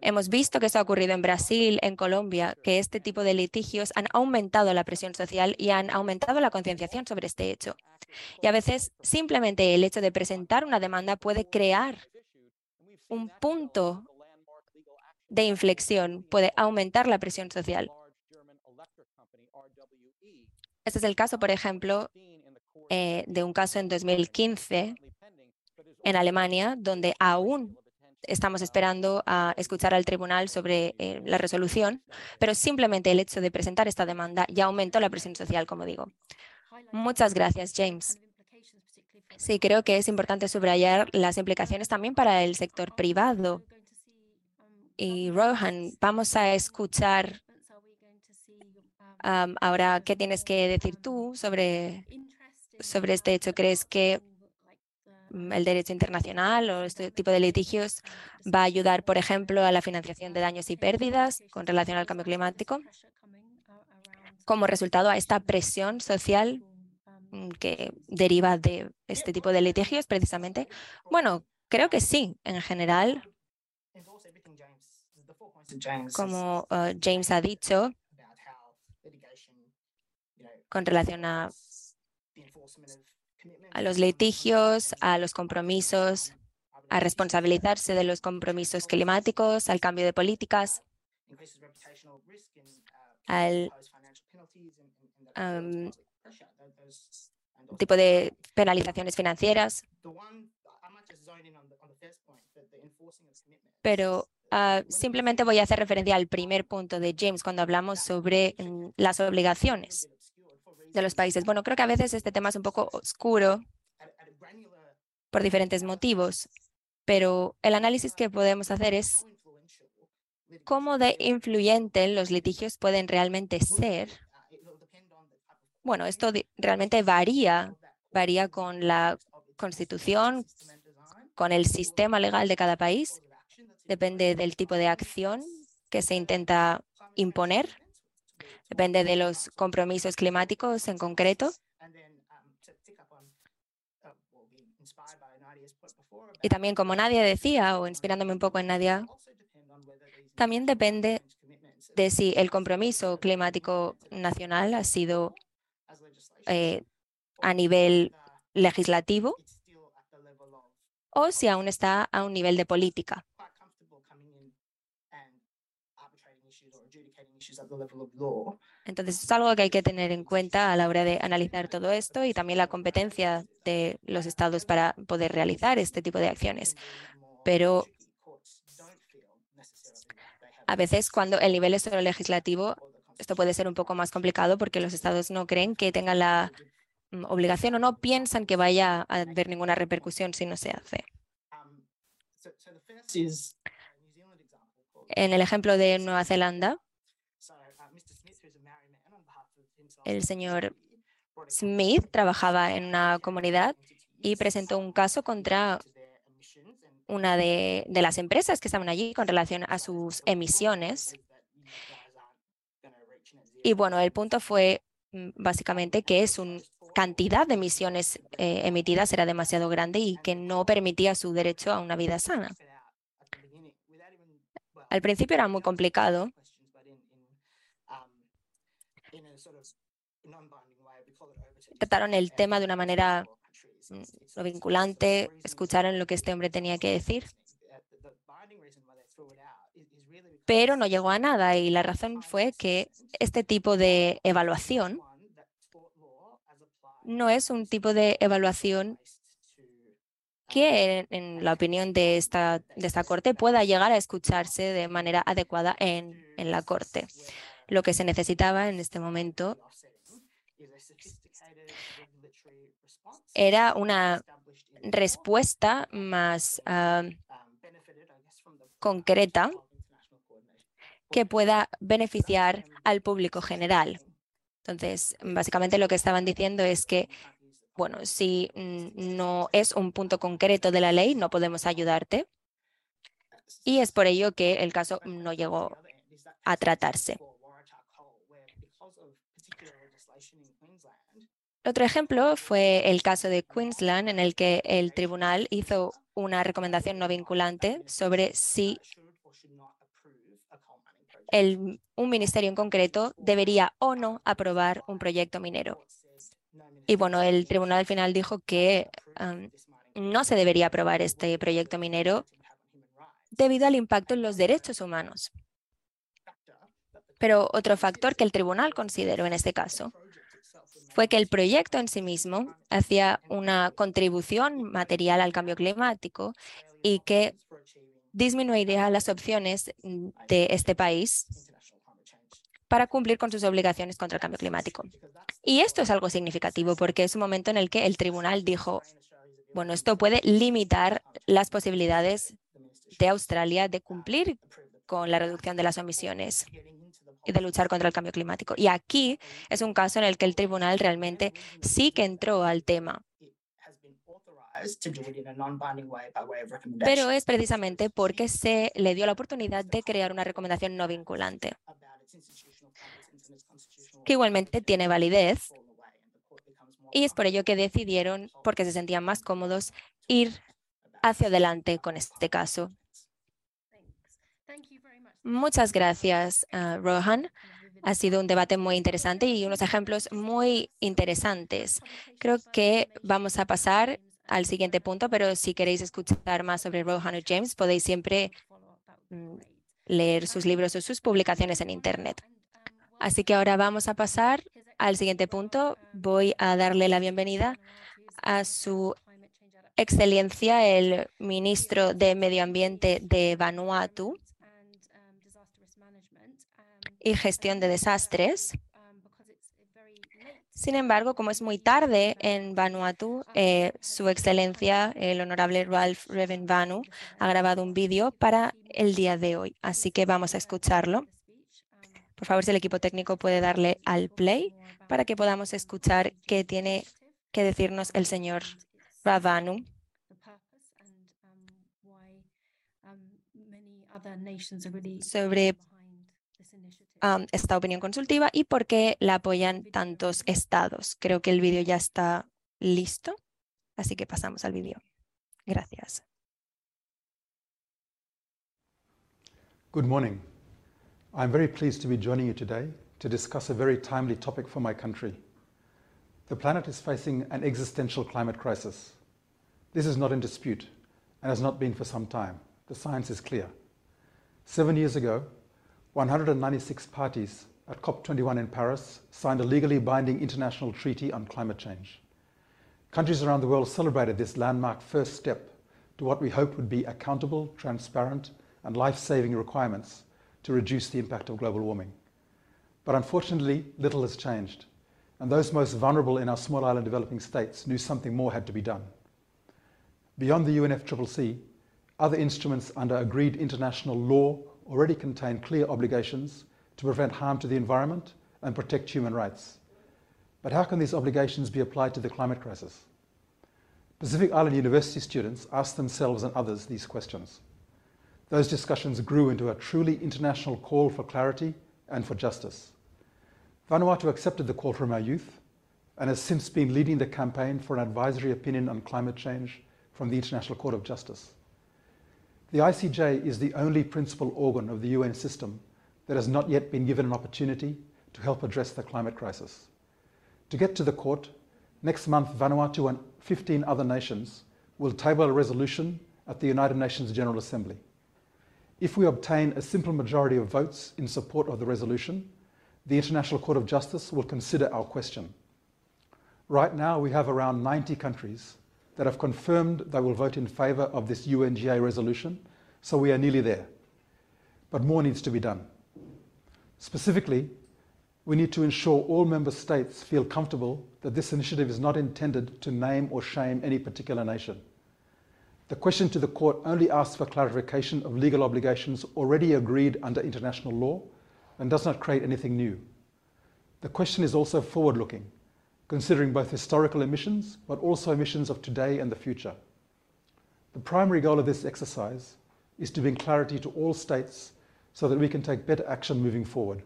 Hemos visto que esto ha ocurrido en Brasil, en Colombia, que este tipo de litigios han aumentado la presión social y han aumentado la concienciación sobre este hecho. Y a veces simplemente el hecho de presentar una demanda puede crear un punto de inflexión, puede aumentar la presión social. Este es el caso, por ejemplo, eh, de un caso en 2015 en Alemania, donde aún estamos esperando a escuchar al tribunal sobre eh, la resolución, pero simplemente el hecho de presentar esta demanda ya aumentó la presión social, como digo. Muchas gracias, James. Sí, creo que es importante subrayar las implicaciones también para el sector privado. Y Rohan, vamos a escuchar ahora qué tienes que decir tú sobre, sobre este hecho. ¿Crees que el derecho internacional o este tipo de litigios va a ayudar, por ejemplo, a la financiación de daños y pérdidas con relación al cambio climático, como resultado a esta presión social mm, que deriva de este tipo de litigios precisamente? Bueno, creo que sí, en general. Como uh, James ha dicho, con relación a a los litigios, a los compromisos, a responsabilizarse de los compromisos climáticos, al cambio de políticas, al tipo de penalizaciones financieras. Pero ah, simplemente voy a hacer referencia al primer punto de James cuando hablamos sobre mm, las obligaciones de los países. Bueno, creo que a veces este tema es un poco oscuro por diferentes motivos, pero el análisis que podemos hacer es cómo de influyente los litigios pueden realmente ser. Bueno, esto realmente varía, varía con la constitución, con el sistema legal de cada país, depende del tipo de acción que se intenta imponer, depende de los compromisos climáticos en concreto. Y también, como Nadia decía, o inspirándome un poco en Nadia, también depende de si el compromiso climático nacional ha sido eh, a nivel legislativo o si aún está a un nivel de política. Entonces, es algo que hay que tener en cuenta a la hora de analizar todo esto y también la competencia de los estados para poder realizar este tipo de acciones. Pero a veces cuando el nivel es solo legislativo, esto puede ser un poco más complicado porque los estados no creen que tengan la mm, obligación o no piensan que vaya a haber ninguna repercusión si no se hace. En el ejemplo de Nueva Zelanda, el señor Smith trabajaba en una comunidad y presentó un caso contra una de, las empresas que estaban allí con relación a sus emisiones. Y bueno, el punto fue mm, básicamente que una cantidad de emisiones eh, emitidas era demasiado grande y que no permitía su derecho a una vida sana. Al principio era muy complicado. Trataron el tema de una manera no vinculante, escucharon lo que este hombre tenía que decir. Pero no llegó a nada y la razón fue que este tipo de evaluación no es un tipo de evaluación que, en, la opinión de esta, de esta Corte, pueda llegar a escucharse de manera adecuada en, en la Corte. Lo que se necesitaba en este momento era una respuesta más ah, concreta que pueda beneficiar al público general. Entonces, básicamente lo que estaban diciendo es que, bueno, si no es un punto concreto de la ley, no podemos ayudarte. Y es por ello que el caso no llegó a tratarse. Otro ejemplo fue el caso de Queensland, en el que el tribunal hizo una recomendación no vinculante sobre si un ministerio en concreto debería o no aprobar un proyecto minero. Y bueno, el tribunal al final dijo que no se debería aprobar este proyecto minero debido al impacto en los derechos humanos. Pero otro factor que el tribunal consideró en este caso fue que el proyecto en sí mismo hacía una contribución material al cambio climático y que disminuiría las opciones de este país para cumplir con sus obligaciones contra el cambio climático. Y esto es algo significativo porque es un momento en el que el tribunal dijo, bueno, esto puede limitar las posibilidades de Australia de cumplir con la reducción de las emisiones de luchar contra el cambio climático. Y aquí es un caso en el que el tribunal realmente sí que entró al tema. Pero es precisamente porque se le dio la oportunidad de crear una recomendación no vinculante, que igualmente tiene validez. Y es por ello que decidieron, porque se sentían más cómodos, ir hacia adelante con este caso. Muchas gracias, uh, Rohan. Ha sido un debate muy interesante y unos ejemplos muy interesantes. Creo que vamos a pasar al siguiente punto, pero si queréis escuchar más sobre Rohan o James, podéis siempre mm, leer sus libros o sus publicaciones en Internet. Así que ahora vamos a pasar al siguiente punto. Voy a darle la bienvenida a su excelencia, el ministro de Medio Ambiente de Vanuatu, y gestión de desastres. Sin embargo, como es muy tarde en Vanuatu, eh, Su Excelencia, el Honorable Ralph Revenvanu, ha grabado un vídeo para el día de hoy, así que vamos a escucharlo. Por favor, si el equipo técnico puede darle al play para que podamos escuchar qué tiene que decirnos el señor Ravanu sobre esta opinión consultiva y por qué la apoyan tantos estados. Creo que el vídeo ya está listo, así que pasamos al vídeo. Gracias. Good morning. I'm very pleased to be joining you today to discuss a very timely topic for my country. The planet is facing an existential climate crisis. This is not in dispute and has not been for some time. The science is clear. Seven years ago, 196 parties at COP21 in Paris signed a legally binding international treaty on climate change. Countries around the world celebrated this landmark first step to what we hoped would be accountable, transparent, and life-saving requirements to reduce the impact of global warming. But unfortunately, little has changed, and those most vulnerable in our small island developing states knew something more had to be done. Beyond the UNFCCC, other instruments under agreed international law already contain clear obligations to prevent harm to the environment and protect human rights. But how can these obligations be applied to the climate crisis? Pacific Island University students asked themselves and others these questions. Those discussions grew into a truly international call for clarity and for justice. Vanuatu accepted the call from our youth and has since been leading the campaign for an advisory opinion on climate change from the International Court of Justice. The ICJ is the only principal organ of the UN system that has not yet been given an opportunity to help address the climate crisis. To get to the court, next month Vanuatu and 15 other nations will table a resolution at the United Nations General Assembly. If we obtain a simple majority of votes in support of the resolution, the International Court of Justice will consider our question. Right now, we have around 90 countries that have confirmed they will vote in favour of this UNGA resolution, so we are nearly there. But more needs to be done. Specifically, we need to ensure all member states feel comfortable that this initiative is not intended to name or shame any particular nation. The question to the court only asks for clarification of legal obligations already agreed under international law and does not create anything new. The question is also forward-looking considering both historical emissions, but also emissions of today and the future. The primary goal of this exercise is to bring clarity to all states so that we can take better action moving forward.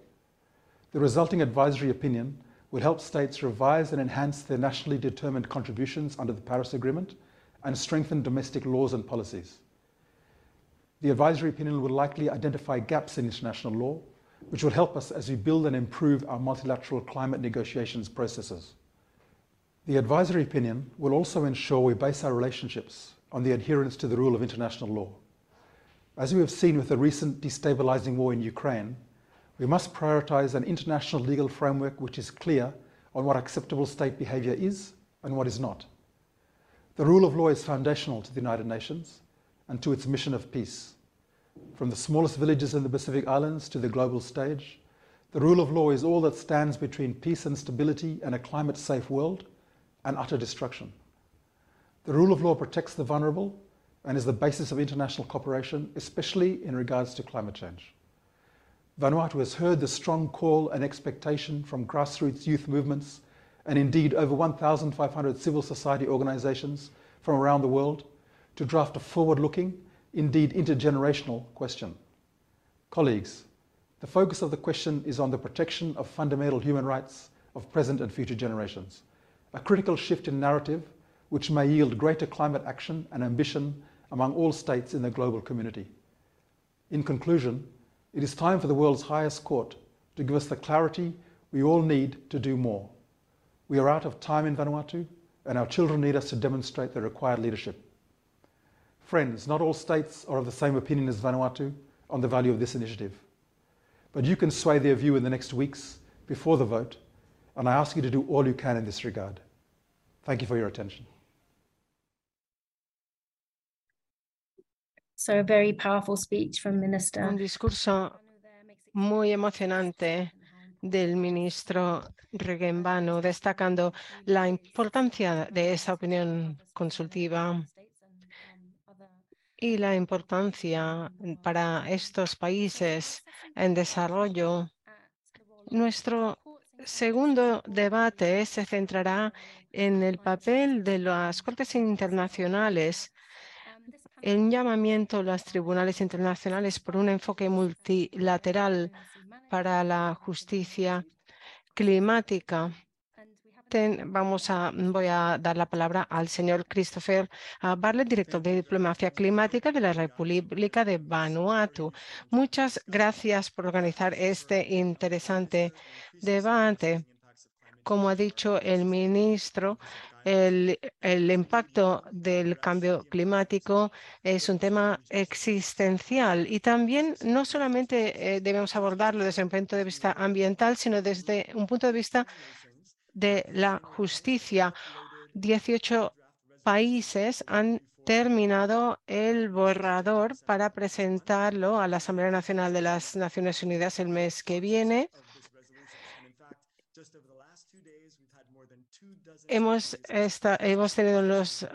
The resulting advisory opinion will help states revise and enhance their nationally determined contributions under the Paris Agreement and strengthen domestic laws and policies. The advisory opinion will likely identify gaps in international law, which will help us as we build and improve our multilateral climate negotiations processes. The advisory opinion will also ensure we base our relationships on the adherence to the rule of international law. As we have seen with the recent destabilizing war in Ukraine, we must prioritize an international legal framework which is clear on what acceptable state behavior is and what is not. The rule of law is foundational to the United Nations and to its mission of peace. From the smallest villages in the Pacific Islands to the global stage, the rule of law is all that stands between peace and stability and a climate-safe world and utter destruction. The rule of law protects the vulnerable and is the basis of international cooperation, especially in regards to climate change. Vanuatu has heard the strong call and expectation from grassroots youth movements and indeed over 1,500 civil society organizations from around the world to draft a forward-looking, indeed intergenerational question. Colleagues, the focus of the question is on the protection of fundamental human rights of present and future generations a critical shift in narrative which may yield greater climate action and ambition among all states in the global community. In conclusion, it is time for the world's highest court to give us the clarity we all need to do more. We are out of time in Vanuatu and our children need us to demonstrate the required leadership. Friends, not all states are of the same opinion as Vanuatu on the value of this initiative. But you can sway their view in the next weeks before the vote, and I ask you to do all you can in this regard. Thank you for your attention. So a very powerful speech from Minister. Un discurso muy emocionante del ministro Regenbano, destacando la importancia de esa opinión consultiva y la importancia para estos países en desarrollo. Nuestro segundo debate se centrará en el papel de las Cortes Internacionales en llamamiento a los tribunales internacionales por un enfoque multilateral para la justicia climática. vamos a, voy a dar la palabra al señor Christopher Barlett, director de Diplomacia Climática de la República de Vanuatu. Muchas gracias por organizar este interesante debate. Como ha dicho el ministro, el, impacto del cambio climático es un tema existencial y también no solamente eh, debemos abordarlo desde un punto de vista ambiental, sino desde un punto de vista de la justicia. 18 países han terminado el borrador para presentarlo a la Asamblea Nacional de las Naciones Unidas el mes que viene. Hemos, tenido en los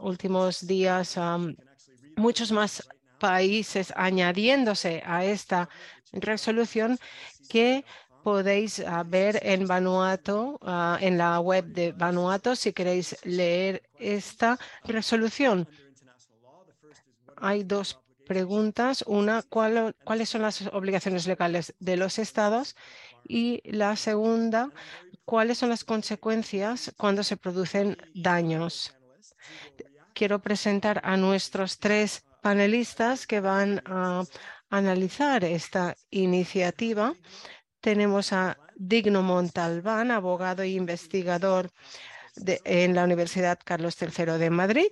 últimos días muchos más países añadiéndose a esta resolución que podéis ah, ver en Vanuatu, ah, en la web de Vanuatu, si queréis leer esta resolución. Hay dos preguntas. Una, ¿cuáles son las obligaciones legales de los estados? Y la segunda, cuáles son las consecuencias cuando se producen daños. Quiero presentar a nuestros tres panelistas que van a analizar esta iniciativa. Tenemos a Digno Montalbán, abogado e investigador en la Universidad Carlos III de Madrid.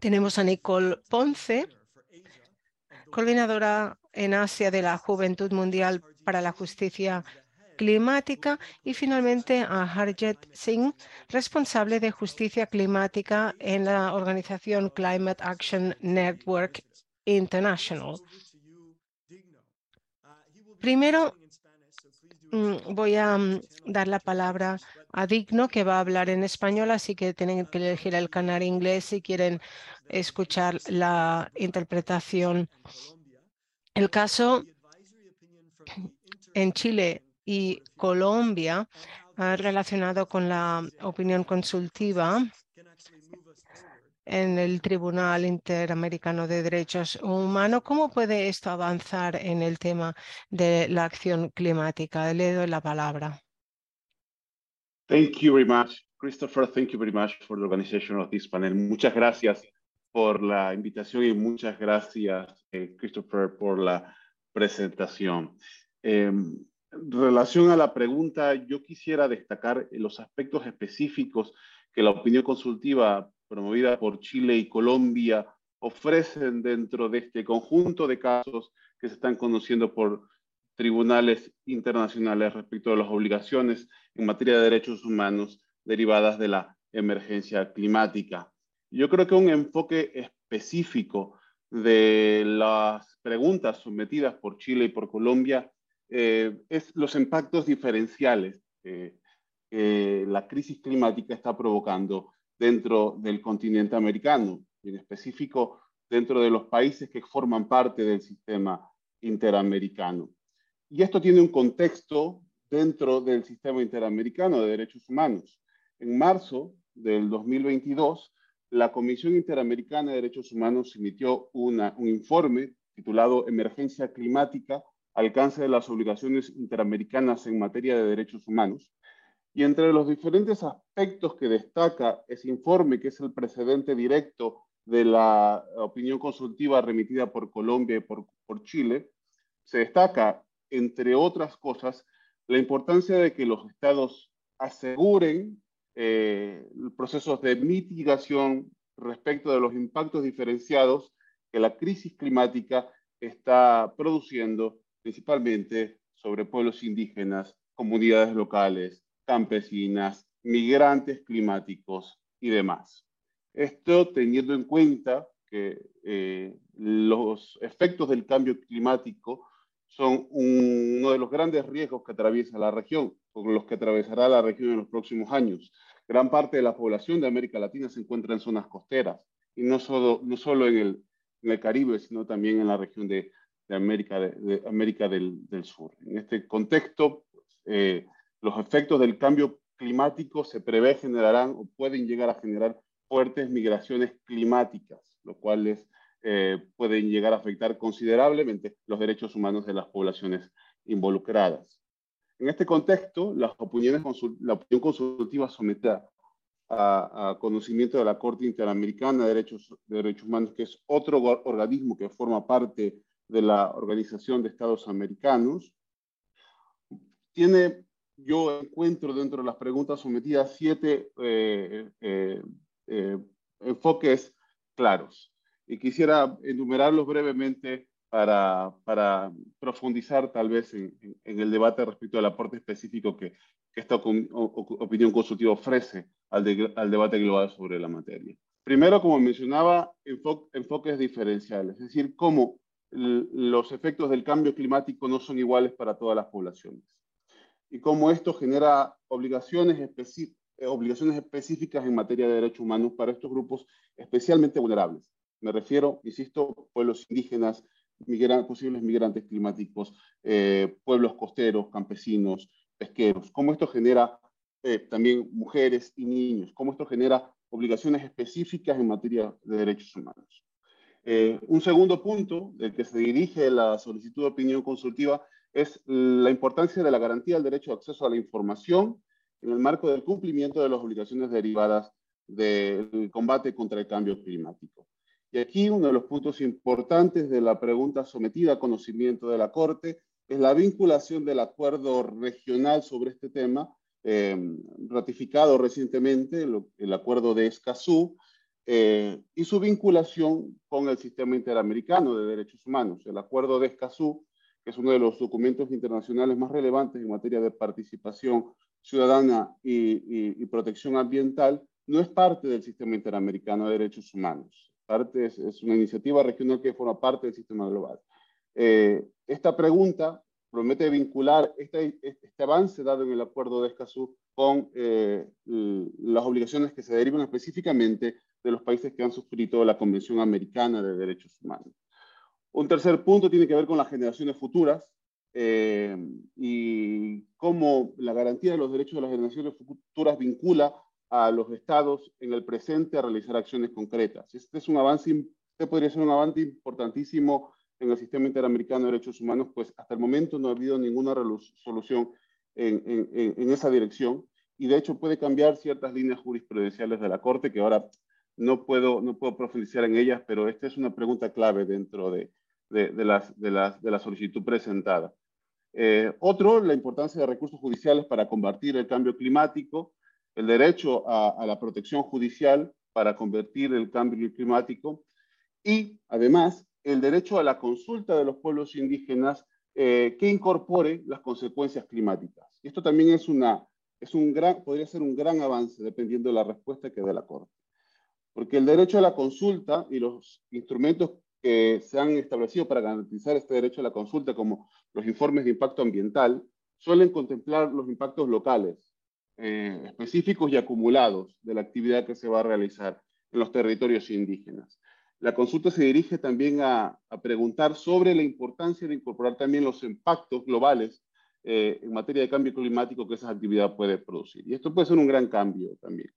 Tenemos a Nicole Ponce, coordinadora en Asia de la Juventud Mundial para la Justicia climática y finalmente a Harjet Singh, responsable de justicia climática en la organización Climate Action Network International. Primero, mm, voy a mm, dar la palabra a Digno, que va a hablar en español, así que tienen que elegir el canal inglés si quieren escuchar la interpretación. El caso en Chile y Colombia relacionado con la opinión consultiva en el Tribunal Interamericano de Derechos Humanos. ¿Cómo puede esto avanzar en el tema de la acción climática? Le doy la palabra. Thank you very much, Christopher. Thank you very much for the organization of this panel. Muchas gracias por la invitación y muchas gracias, eh, Christopher, por la presentación. En relación a la pregunta, yo quisiera destacar los aspectos específicos que la opinión consultiva promovida por Chile y Colombia ofrecen dentro de este conjunto de casos que se están conociendo por tribunales internacionales respecto a las obligaciones en materia de derechos humanos derivadas de la emergencia climática. Yo creo que un enfoque específico de las preguntas sometidas por Chile y por Colombia eh, es los impactos diferenciales que la crisis climática está provocando dentro del continente americano, y en específico dentro de los países que forman parte del sistema interamericano. Y esto tiene un contexto dentro del sistema interamericano de derechos humanos. En marzo del 2022, la Comisión Interamericana de Derechos Humanos emitió un informe titulado Emergencia Climática alcance de las obligaciones interamericanas en materia de derechos humanos. Y entre los diferentes aspectos que destaca ese informe, que es el precedente directo de la opinión consultiva remitida por Colombia y por, Chile, se destaca, entre otras cosas, la importancia de que los estados aseguren eh, procesos de mitigación respecto de los impactos diferenciados que la crisis climática está produciendo principalmente sobre pueblos indígenas, comunidades locales, campesinas, migrantes climáticos y demás. Esto teniendo en cuenta que eh, los efectos del cambio climático son uno de los grandes riesgos que atraviesa la región, con los que atravesará la región en los próximos años. Gran parte de la población de América Latina se encuentra en zonas costeras, y no solo, no solo en, el, en el Caribe, sino también en la región de, de América, de, América del, Sur. En este contexto, eh, los efectos del cambio climático se prevé generarán o pueden llegar a generar fuertes migraciones climáticas, lo cual es eh, pueden llegar a afectar considerablemente los derechos humanos de las poblaciones involucradas. En este contexto, las opiniones la opinión consultiva sometida a, conocimiento de la Corte Interamericana de Derechos Humanos, que es otro organismo que forma parte de la Organización de Estados Americanos, tiene, yo encuentro dentro de las preguntas sometidas siete eh, eh, enfoques claros y quisiera enumerarlos brevemente para, para profundizar tal vez en, en, el debate respecto al aporte específico que, que esta opinión consultiva ofrece al, al, debate global sobre la materia. Primero, como mencionaba, enfoques diferenciales, es decir, cómo los efectos del cambio climático no son iguales para todas las poblaciones y cómo esto genera obligaciones, específicas en materia de derechos humanos para estos grupos especialmente vulnerables me refiero, insisto, pueblos indígenas, posibles migrantes climáticos, eh, pueblos costeros, campesinos, pesqueros. Cómo esto genera eh, también mujeres y niños. Cómo esto genera obligaciones específicas en materia de derechos humanos. Eh, un segundo punto del que se dirige la solicitud de opinión consultiva es la importancia de la garantía del derecho de acceso a la información en el marco del cumplimiento de las obligaciones derivadas del combate contra el cambio climático. Y aquí uno de los puntos importantes de la pregunta sometida a conocimiento de la Corte es la vinculación del acuerdo regional sobre este tema, em, ratificado recientemente, el, acuerdo de Escazú, eh, y su vinculación con el sistema interamericano de derechos humanos. El acuerdo de Escazú, que es uno de los documentos internacionales más relevantes en materia de participación ciudadana y protección ambiental, no es parte del sistema interamericano de derechos humanos parte, es, una iniciativa regional que forma parte del sistema global. Eh, esta pregunta promete vincular este, este, avance dado en el acuerdo de Escazú con eh, las obligaciones que se derivan específicamente de los países que han suscrito la Convención Americana de Derechos Humanos. Un tercer punto tiene que ver con las generaciones futuras eh, y cómo la garantía de los derechos de las generaciones futuras vincula a los estados en el presente a realizar acciones concretas. Este es un avance, este podría ser un avance importantísimo en el sistema interamericano de derechos humanos, pues hasta el momento no ha habido ninguna solución en, en, en esa dirección y de hecho puede cambiar ciertas líneas jurisprudenciales de la Corte que ahora no puedo, no puedo profundizar en ellas, pero esta es una pregunta clave dentro de, de, de las, de, la solicitud presentada. Eh, otro, la importancia de recursos judiciales para combatir el cambio climático el derecho a, la protección judicial para convertir el cambio climático y además el derecho a la consulta de los pueblos indígenas eh, que incorpore las consecuencias climáticas. Esto también es una, es un gran, podría ser un gran avance dependiendo de la respuesta que dé la Corte. Porque el derecho a la consulta y los instrumentos que se han establecido para garantizar este derecho a la consulta, como los informes de impacto ambiental, suelen contemplar los impactos locales, eh, específicos y acumulados de la actividad que se va a realizar en los territorios indígenas. La consulta se dirige también a, preguntar sobre la importancia de incorporar también los impactos globales eh, en materia de cambio climático que esa actividad puede producir. Y esto puede ser un gran cambio también.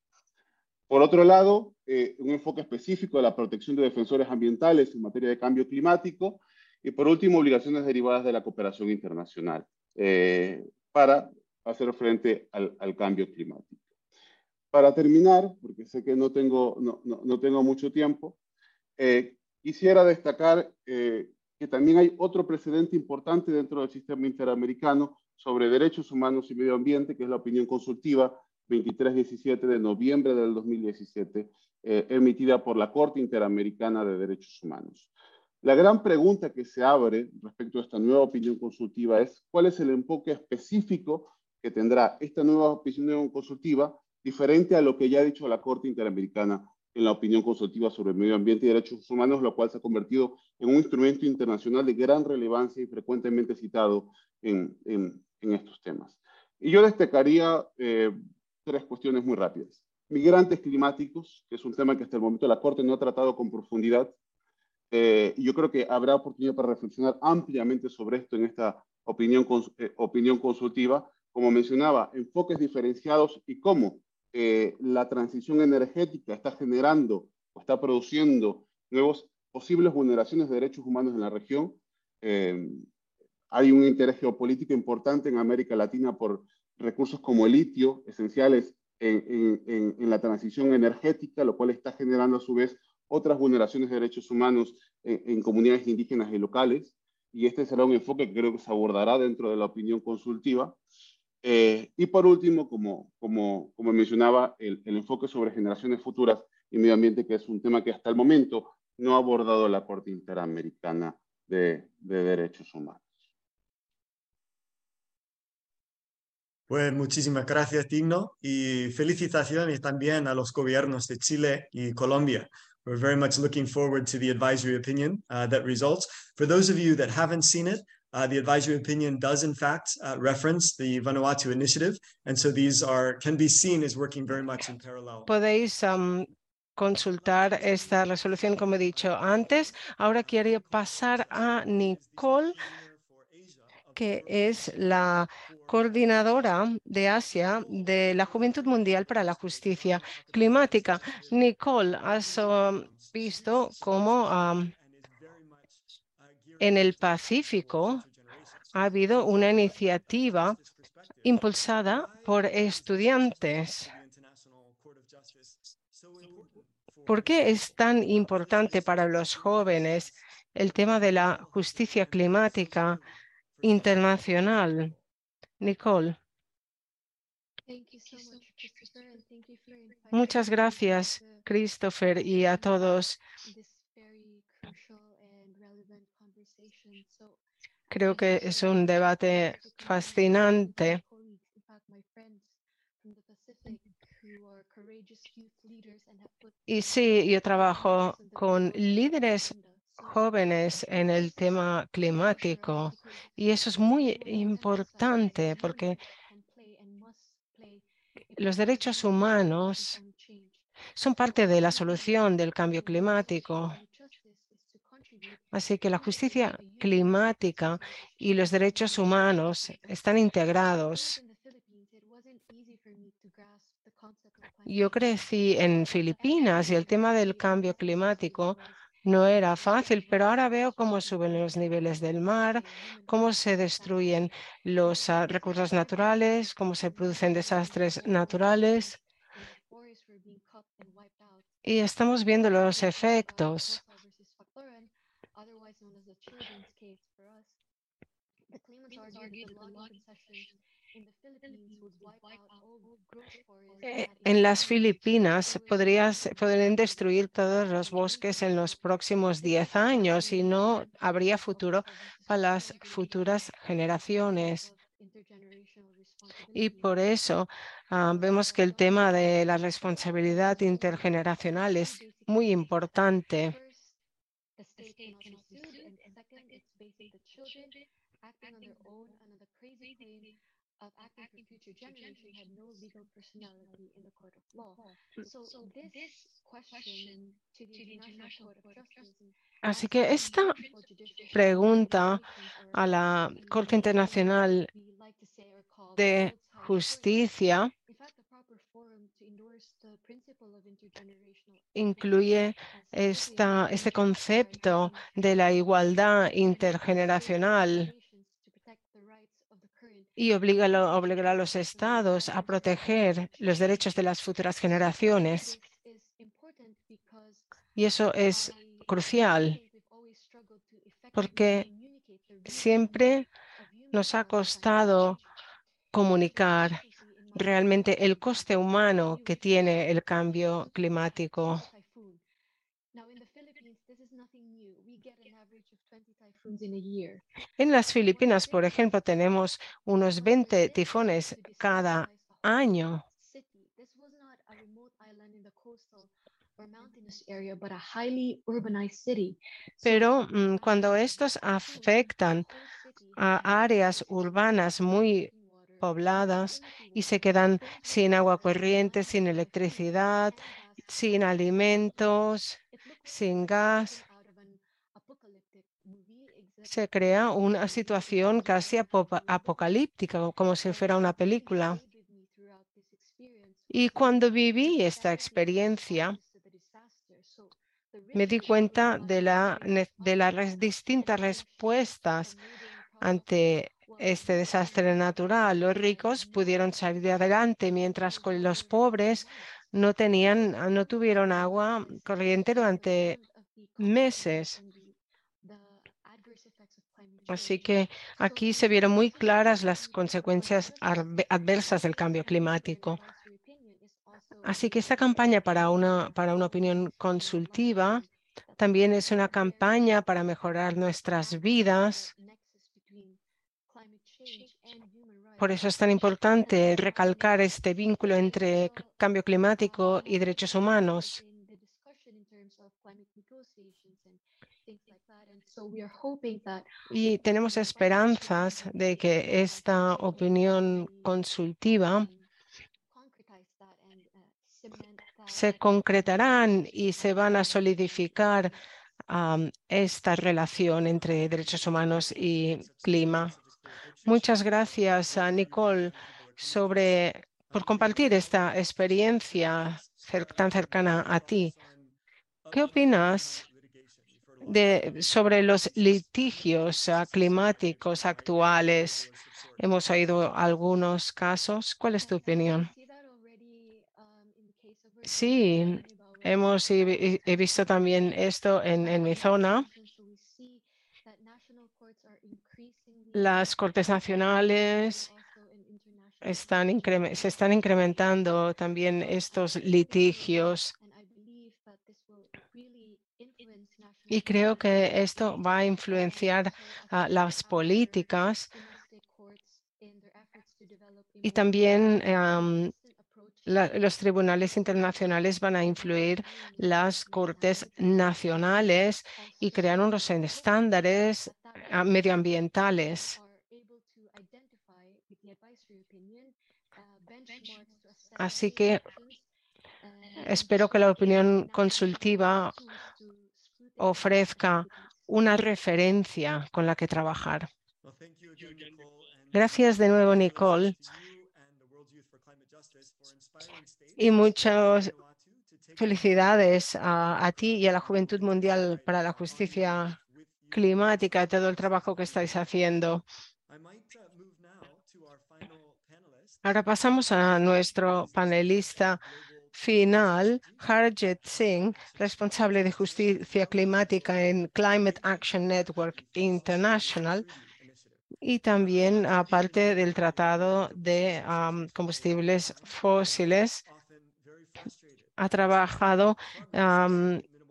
Por otro lado, eh, un enfoque específico de la protección de defensores ambientales en materia de cambio climático. Y por último, obligaciones derivadas de la cooperación internacional para hacer frente al, al cambio climático. Para terminar, porque sé que no tengo, no, no, tengo mucho tiempo, eh, quisiera destacar eh, que también hay otro precedente importante dentro del sistema interamericano sobre derechos humanos y medio ambiente, que es la opinión consultiva 2317 de noviembre del 2017, eh, emitida por la Corte Interamericana de Derechos Humanos. La gran pregunta que se abre respecto a esta nueva opinión consultiva es cuál es el enfoque específico que tendrá esta nueva opinión consultiva diferente a lo que ya ha dicho la Corte Interamericana en la opinión consultiva sobre medio ambiente y derechos humanos, lo cual se ha convertido en un instrumento internacional de gran relevancia y frecuentemente citado en, estos temas. Y yo destacaría eh, tres cuestiones muy rápidas. Migrantes climáticos, que es un tema que hasta el momento la Corte no ha tratado con profundidad, eh, yo creo que habrá oportunidad para reflexionar ampliamente sobre esto en esta opinión, eh, opinión consultiva, como mencionaba, enfoques diferenciados y cómo eh, la transición energética está generando o está produciendo nuevos posibles vulneraciones de derechos humanos en la región. hay un interés geopolítico importante en América Latina por recursos como el litio, esenciales en, la transición energética, lo cual está generando a su vez otras vulneraciones de derechos humanos en, comunidades indígenas y locales, y este será un enfoque que creo que se abordará dentro de la opinión consultiva. Eh, y por último, como, como, como mencionaba, el, enfoque sobre generaciones futuras y medio ambiente, que es un tema que hasta el momento no ha abordado la Corte Interamericana de, de Derechos Humanos. Pues muchísimas gracias, Digno, y felicitaciones también a los gobiernos de Chile y Colombia We're very much looking forward to the advisory opinion uh, that results. For those of you that haven't seen it, uh, the advisory opinion does in fact uh, reference the Vanuatu initiative. And so these are can be seen as working very much in parallel. Podéis um, consultar esta resolución, como he dicho antes. Ahora quiero pasar a Nicole que es la coordinadora de Asia de la Juventud Mundial para la Justicia Climática. Nicole, has um, visto cómo um, en el Pacífico ha habido una iniciativa impulsada por estudiantes. ¿Por qué es tan importante para los jóvenes el tema de la justicia climática internacional. Nicole. Muchas gracias, Christopher, y a todos. Creo que es un debate fascinante. Y sí, yo trabajo con líderes jóvenes en el tema climático. Y eso es muy importante porque los derechos humanos son parte de la solución del cambio climático. Así que la justicia climática y los derechos humanos están integrados. Yo crecí en Filipinas y el tema del cambio climático no era fácil, pero ahora veo cómo suben los niveles del mar, cómo se destruyen los ah, recursos naturales, cómo se producen desastres naturales. Y estamos viendo los efectos. En las Filipinas podrías, podrían destruir todos los bosques en los próximos 10 años y no habría futuro para las futuras generaciones. Y por eso ah, vemos que el tema de la responsabilidad intergeneracional es muy importante. Así que esta pregunta a la Corte Internacional de Justicia incluye esta, este concepto de la igualdad intergeneracional y obliga, obligará a los estados a proteger los derechos de las futuras generaciones. Y eso es crucial porque siempre nos ha costado comunicar realmente el coste humano que tiene el cambio climático. En las Filipinas, por ejemplo, tenemos unos 20 tifones cada año. Pero mm, cuando estos afectan a áreas urbanas muy pobladas y se quedan sin agua corriente, sin electricidad, sin alimentos, sin gas, se crea una situación casi apocalíptica, como si fuera una película. Y cuando viví esta experiencia, me di cuenta de, la, de las distintas respuestas ante este desastre natural. Los ricos pudieron salir adelante, mientras que los pobres no tenían, no tuvieron agua corriente durante meses. Así que aquí se vieron muy claras las consecuencias adversas del cambio climático. Así que esta campaña para una, para una opinión consultiva también es una campaña para mejorar nuestras vidas. Por eso es tan importante recalcar este vínculo entre cambio climático y derechos humanos. Y tenemos esperanzas de que esta opinión consultiva se concretarán y se van a solidificar esta relación entre derechos humanos y clima. Muchas gracias a Nicole sobre, por compartir esta experiencia tan cercana a ti. ¿Qué opinas de, sobre los litigios climáticos actuales? Hemos oído algunos casos. ¿Cuál es tu opinión? Sí, hemos he visto también esto en, en mi zona. Las cortes nacionales están se están incrementando también estos litigios. Y creo que esto va a influenciar las políticas y también los tribunales internacionales van a influir las cortes nacionales y crear unos estándares ah, medioambientales. Así que espero que la opinión consultiva ofrezca una referencia con la que trabajar. Gracias de nuevo, Nicole y muchas felicidades a, ti y a la Juventud Mundial para la Justicia Climática, todo el trabajo que estáis haciendo. Ahora pasamos a nuestro panelista final, Harjit Singh, responsable de justicia climática en Climate Action Network International y también aparte del Tratado de Combustibles Fósiles. Ha trabajado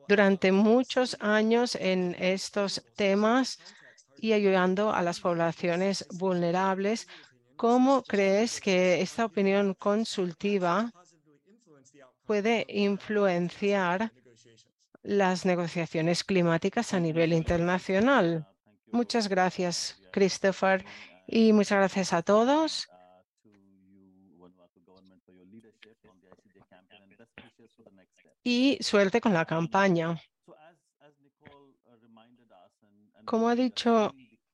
durante muchos años en estos temas y ayudando a las poblaciones vulnerables. ¿Cómo crees que esta opinión consultiva puede influenciar las negociaciones climáticas a nivel internacional? Muchas gracias, Christopher, y muchas gracias a todos. Y suerte con la campaña. Como ha dicho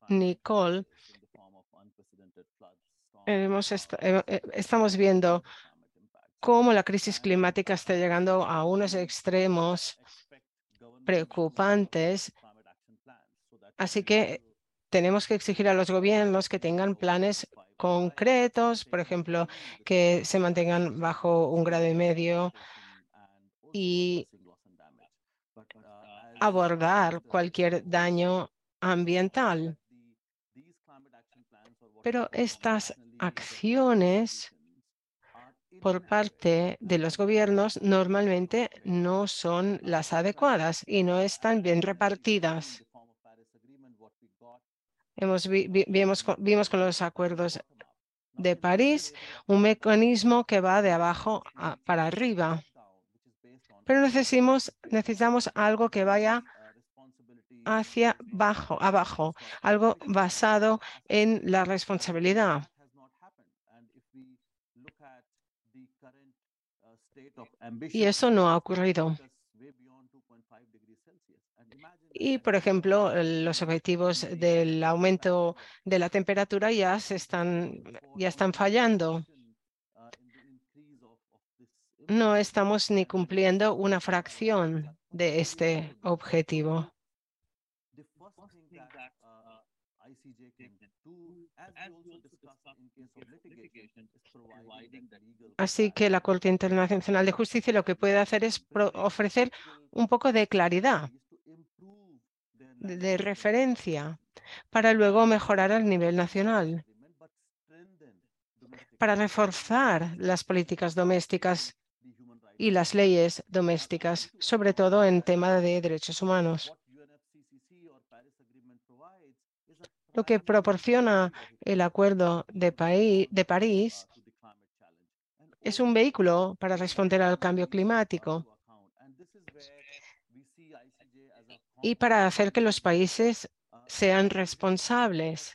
Nicole, eh, estamos viendo cómo la crisis climática está llegando a unos extremos preocupantes. Así que tenemos que exigir a los gobiernos que tengan planes concretos, por ejemplo, que se mantengan bajo un grado y medio y abordar cualquier daño ambiental. Pero estas acciones por parte de los gobiernos normalmente no son las adecuadas y no están bien repartidas. Hemos vimos, con los acuerdos de París un mecanismo que va de abajo para arriba. pero necesitamos, necesitamos algo que vaya hacia abajo, abajo, algo basado en la responsabilidad. Y eso no ha ocurrido. Y, por ejemplo, los objetivos del aumento de la temperatura ya, se están, ya están fallando. No estamos ni cumpliendo una fracción de este objetivo. Así que la Corte Internacional de Justicia lo que puede hacer es ofrecer un poco de claridad de referencia para luego mejorar al nivel nacional, para reforzar las políticas domésticas y las leyes domésticas, sobre todo en tema de derechos humanos. Lo que proporciona el Acuerdo de, de París es un vehículo para responder al cambio climático y para hacer que los países sean responsables.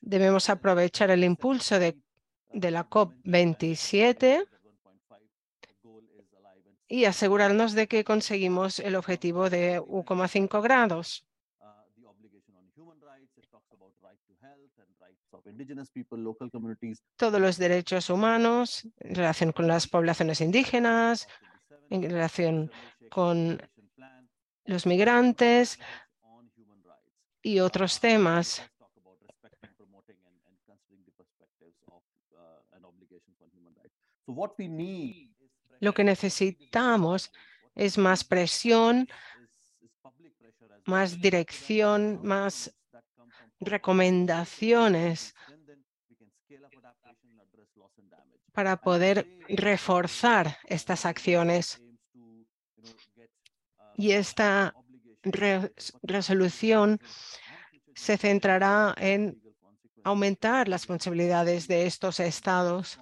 Debemos aprovechar el impulso de, la COP27 y asegurarnos de que conseguimos el objetivo de 1,5 grados. Todos los derechos humanos en relación con las poblaciones indígenas, en relación con los migrantes y otros temas. Lo que necesitamos es más presión, más dirección, más recomendaciones para poder reforzar estas acciones. Y esta resolución se centrará en aumentar las responsabilidades de estos estados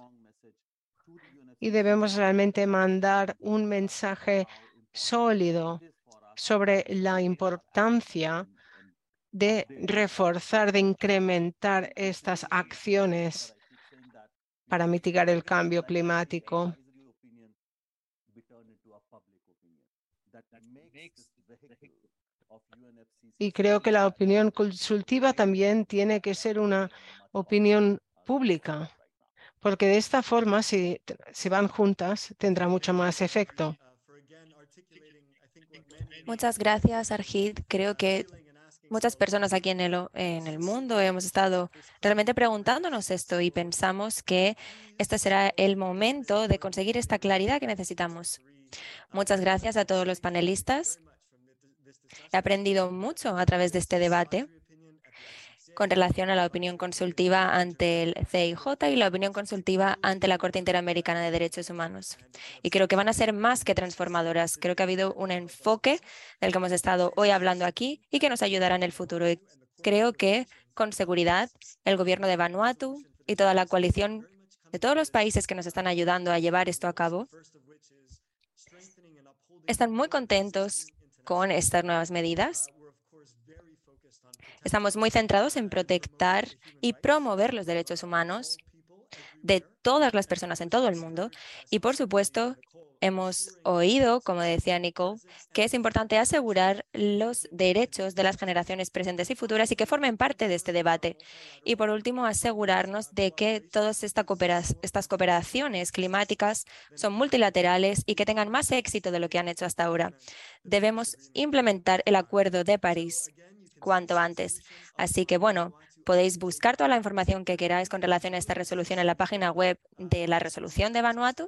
y debemos realmente mandar un mensaje sólido sobre la importancia de reforzar, de incrementar estas acciones para mitigar el cambio climático. Y creo que la opinión consultiva también tiene que ser una opinión pública, porque de esta forma, si, si van juntas, tendrá mucho más efecto. Muchas gracias, Arjid. Creo que muchas personas aquí en el mundo hemos estado realmente preguntándonos esto y pensamos que este será el momento de conseguir esta claridad que necesitamos. Muchas gracias a todos los panelistas. He aprendido mucho a través de este debate con relación a la opinión consultiva ante el CIJ y la opinión consultiva ante la Corte Interamericana de Derechos Humanos. Y creo que van a ser más que transformadoras. Creo que ha habido un enfoque del que hemos estado hoy hablando aquí y que nos ayudará en el futuro. Y creo que con seguridad el gobierno de Vanuatu y toda la coalición de todos los países que nos están ayudando a llevar esto a cabo están muy contentos con estas nuevas medidas Estamos muy centrados en protectar y promover los derechos humanos de todas las personas en todo el mundo. Y por supuesto, hemos oído, como decía Nicole, que es importante asegurar los derechos de las generaciones presentes y futuras y que formen parte de este debate. Y por último, asegurarnos de que todas estas cooperaciones climáticas son multilaterales y que tengan más éxito de lo que han hecho hasta ahora. Debemos implementar el Acuerdo de París cuanto antes. Así que, bueno, podéis buscar toda la información que queráis con relación a esta resolución en la página web de la resolución de Vanuatu.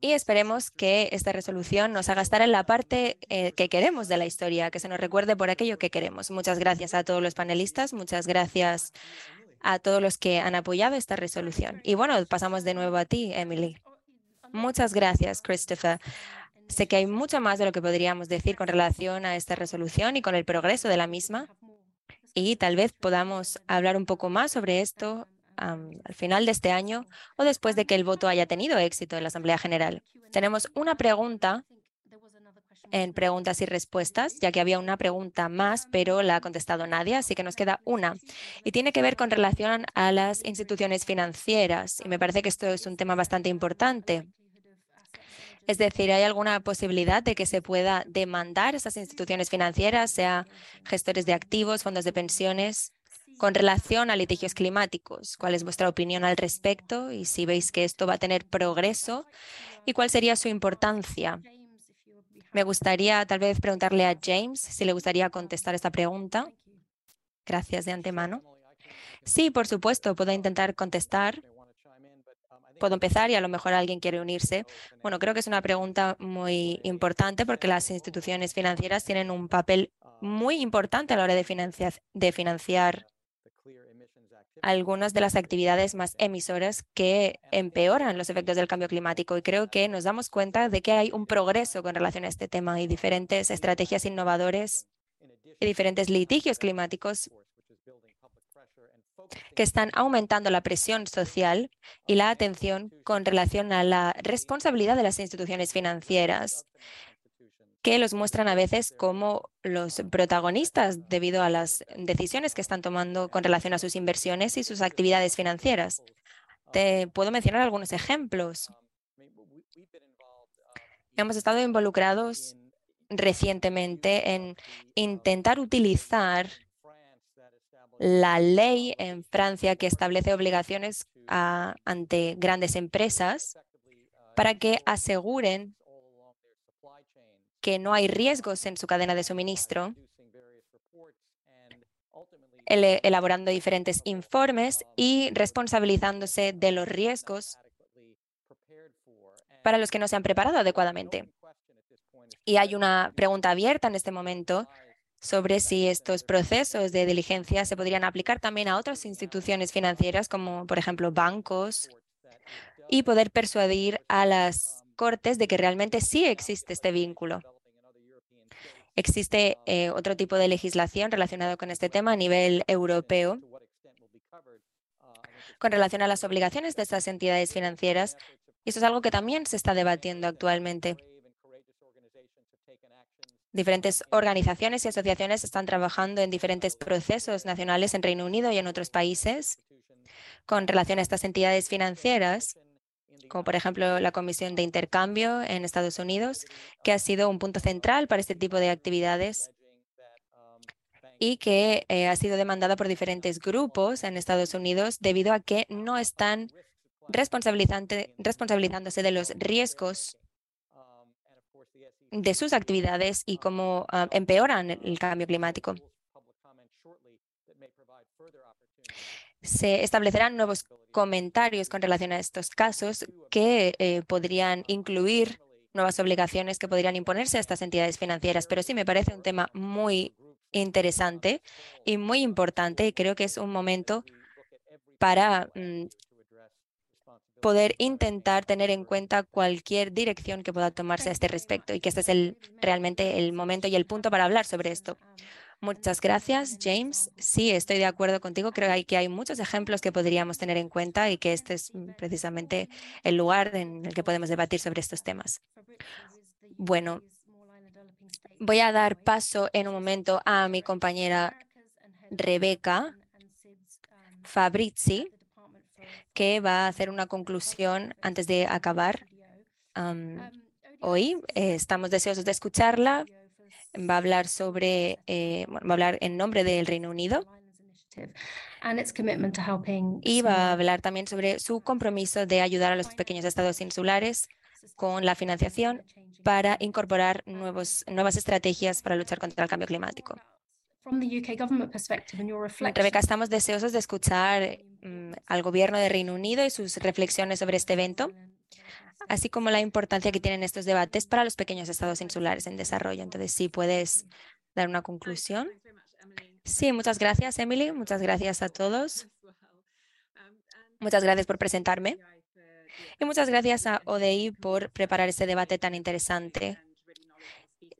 Y esperemos que esta resolución nos haga estar en la parte eh, que queremos de la historia, que se nos recuerde por aquello que queremos. Muchas gracias a todos los panelistas, muchas gracias a todos los que han apoyado esta resolución. Y bueno, pasamos de nuevo a ti, Emily. Muchas gracias, Christopher. Sé que hay mucho más de lo que podríamos decir con relación a esta resolución y con el progreso de la misma. Y tal vez podamos hablar un poco más sobre esto al final de este año o después de que el voto haya tenido éxito en la Asamblea General. Tenemos una pregunta en preguntas y respuestas, ya que había una pregunta más, pero la ha contestado nadie, así que nos queda una. Y tiene que ver con relación a las instituciones financieras. Y me parece que esto es un tema bastante importante. Es decir, ¿hay alguna posibilidad de que se pueda demandar esas instituciones financieras, sea gestores de activos, fondos de pensiones, con relación a litigios climáticos? ¿Cuál es vuestra opinión al respecto? Y si veis que esto va a tener progreso, ¿y cuál sería su importancia? Me gustaría tal vez preguntarle a James si le gustaría contestar esta pregunta. Gracias de antemano. Sí, por supuesto, puedo intentar contestar. Puedo empezar y a lo mejor alguien quiere unirse. Bueno, creo que es una pregunta muy importante porque las instituciones financieras tienen un papel muy importante a la hora de financiar, algunas de las actividades más emisoras que empeoran los efectos del cambio climático. Y creo que nos damos cuenta de que hay un progreso con relación a este tema y diferentes estrategias innovadoras y diferentes litigios climáticos que están aumentando la presión social y la atención con relación a la responsabilidad de las instituciones financieras que los muestran a veces como los protagonistas debido a las decisiones que están tomando con relación a sus inversiones y sus actividades financieras. Te puedo mencionar algunos ejemplos. Hemos estado involucrados recientemente en intentar utilizar la ley en Francia que establece obligaciones ante grandes empresas para que aseguren que no hay riesgos en su cadena de suministro, elaborando diferentes informes y responsabilizándose de los riesgos para los que no se han preparado adecuadamente. Y hay una pregunta abierta en este momento sobre si estos procesos de diligencia se podrían aplicar también a otras instituciones financieras, como por ejemplo bancos, y poder persuadir a las cortes de que realmente sí existe este vínculo. Existe eh, otro tipo de legislación relacionado con este tema a nivel europeo con relación a las obligaciones de estas entidades financieras. Y eso es algo que también se está debatiendo actualmente. Diferentes organizaciones y asociaciones están trabajando en diferentes procesos nacionales en Reino Unido y en otros países con relación a estas entidades financieras como por ejemplo la Comisión de Intercambio en Estados Unidos, que ha sido un punto central para este tipo de actividades y que eh, ha sido demandada por diferentes grupos en Estados Unidos debido a que no están responsabilizándose de los riesgos de sus actividades y cómo ah, empeoran el cambio climático. Se establecerán nuevos comentarios con relación a estos casos que eh, podrían incluir nuevas obligaciones que podrían imponerse a estas entidades financieras. Pero sí me parece un tema muy interesante y muy importante y creo que es un momento para mm, poder intentar tener en cuenta cualquier dirección que pueda tomarse a este respecto y que este es el, realmente el momento y el punto para hablar sobre esto. Muchas gracias, James. Sí, estoy de acuerdo contigo. Creo que hay muchos ejemplos que podríamos tener en cuenta y que este es precisamente el lugar en el que podemos debatir sobre estos temas. Bueno, voy a dar paso en un momento a mi compañera Rebeca Fabrizi, que va a hacer una conclusión antes de acabar hoy. Eh, estamos deseosos de escucharla va a hablar sobre, eh, va a hablar en nombre del Reino Unido y va a hablar también sobre su compromiso de ayudar a los pequeños estados insulares con la financiación para incorporar nuevos, nuevas estrategias para luchar contra el cambio climático. Rebeca, estamos deseosos de escuchar mm, al gobierno de Reino Unido y sus reflexiones sobre este evento así como la importancia que tienen estos debates para los pequeños estados insulares en desarrollo. Entonces, si puedes dar una conclusión. Sí, muchas gracias, Emily. Muchas gracias a todos. Muchas gracias por presentarme. Y muchas gracias a ODI por preparar este debate tan interesante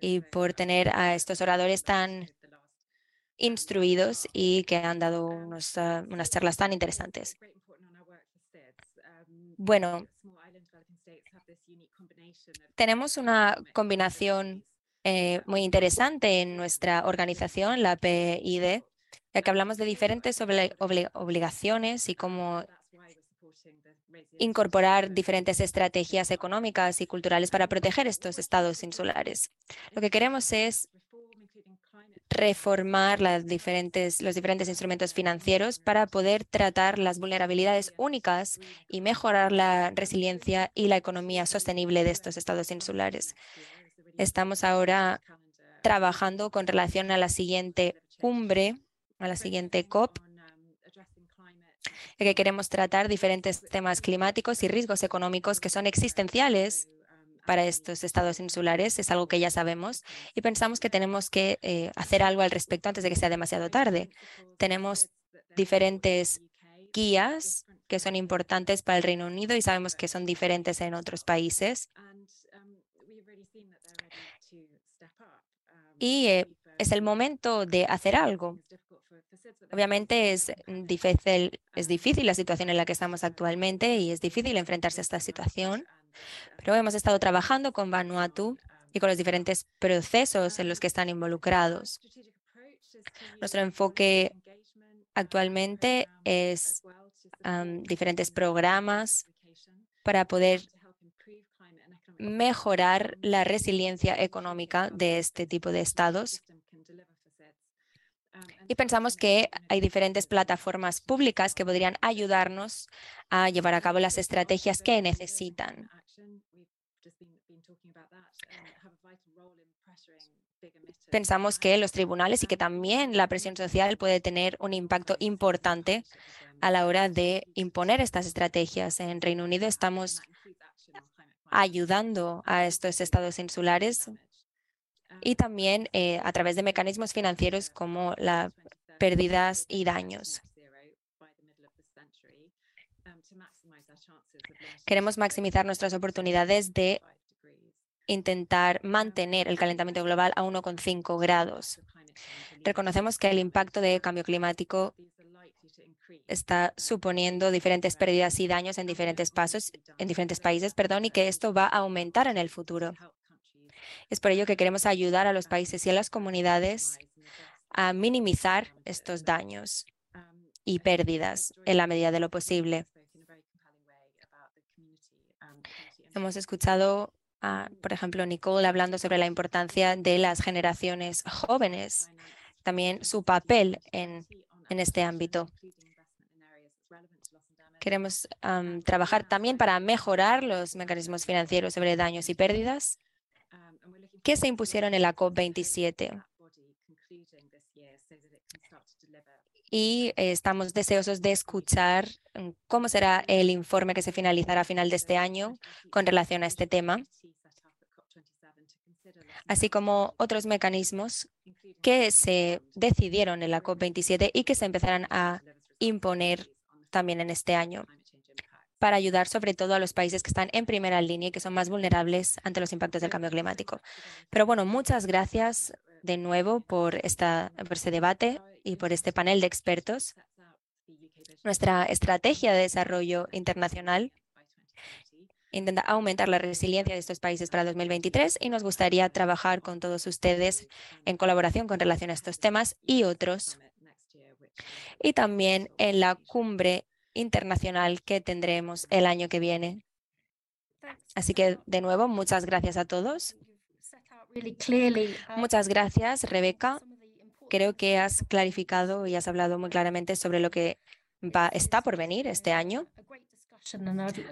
y por tener a estos oradores tan instruidos y que han dado unos, ah, unas charlas tan interesantes. Bueno, tenemos una combinación eh, muy interesante en nuestra organización, la PID, ya que hablamos de diferentes obligaciones y cómo incorporar diferentes estrategias económicas y culturales para proteger estos estados insulares. Lo que queremos es reformar los diferentes instrumentos financieros para poder tratar las vulnerabilidades únicas y mejorar la resiliencia y la economía sostenible de estos estados insulares. Estamos ahora trabajando con relación a la siguiente cumbre, a la siguiente COP, que queremos tratar diferentes temas climáticos y riesgos económicos que son existenciales para estos estados insulares, es algo que ya sabemos, y pensamos que tenemos que eh, hacer algo al respecto antes de que sea demasiado tarde. Tenemos diferentes guías que son importantes para el Reino Unido y sabemos que son diferentes en otros países. Y eh, es el momento de hacer algo. Obviamente es difícil, es difícil la situación en la que estamos actualmente y es difícil enfrentarse a esta situación, pero hemos estado trabajando con Vanuatu y con los diferentes procesos en los que están involucrados. Nuestro enfoque actualmente es diferentes programas para poder mejorar la resiliencia económica de este tipo de estados y pensamos que hay diferentes plataformas públicas que podrían ayudarnos a llevar a cabo las estrategias que necesitan. Pensamos que los tribunales y que también la presión social puede tener un impacto importante a la hora de imponer estas estrategias. En Reino Unido estamos ayudando a estos estados insulares y también eh, a través de mecanismos financieros como las pérdidas y daños. Queremos maximizar nuestras oportunidades de intentar mantener el calentamiento global a 1,5 grados. Reconocemos que el impacto del cambio climático está suponiendo diferentes pérdidas y daños en diferentes pasos, en diferentes países, perdón, y que esto va a aumentar en el futuro. Es por ello que queremos ayudar a los países y a las comunidades a minimizar estos daños y pérdidas en la medida de lo posible. Hemos escuchado, a, por ejemplo, Nicole hablando sobre la importancia de las generaciones jóvenes, también su papel en, este ámbito. Queremos trabajar también para mejorar los mecanismos financieros sobre daños y pérdidas que se impusieron en la COP27. Y estamos deseosos de escuchar mm, cómo será el informe que se finalizará a final de este año con relación a este tema, así como otros mecanismos que se decidieron en la COP27 y que se empezarán a imponer también en este año para ayudar sobre todo a los países que están en primera línea y que son más vulnerables ante los impactos del cambio climático. Pero bueno, muchas gracias de nuevo por, esta, por este debate y por este panel de expertos. Nuestra estrategia de desarrollo internacional intenta aumentar la resiliencia de estos países para 2023 y nos gustaría trabajar con todos ustedes en colaboración con relación a estos temas y otros. Y también en la cumbre internacional que tendremos el año que viene. Así que, de nuevo, muchas gracias a todos. Muchas gracias, Rebeca. Creo que has clarificado y has hablado muy claramente sobre lo que va, está por venir este año.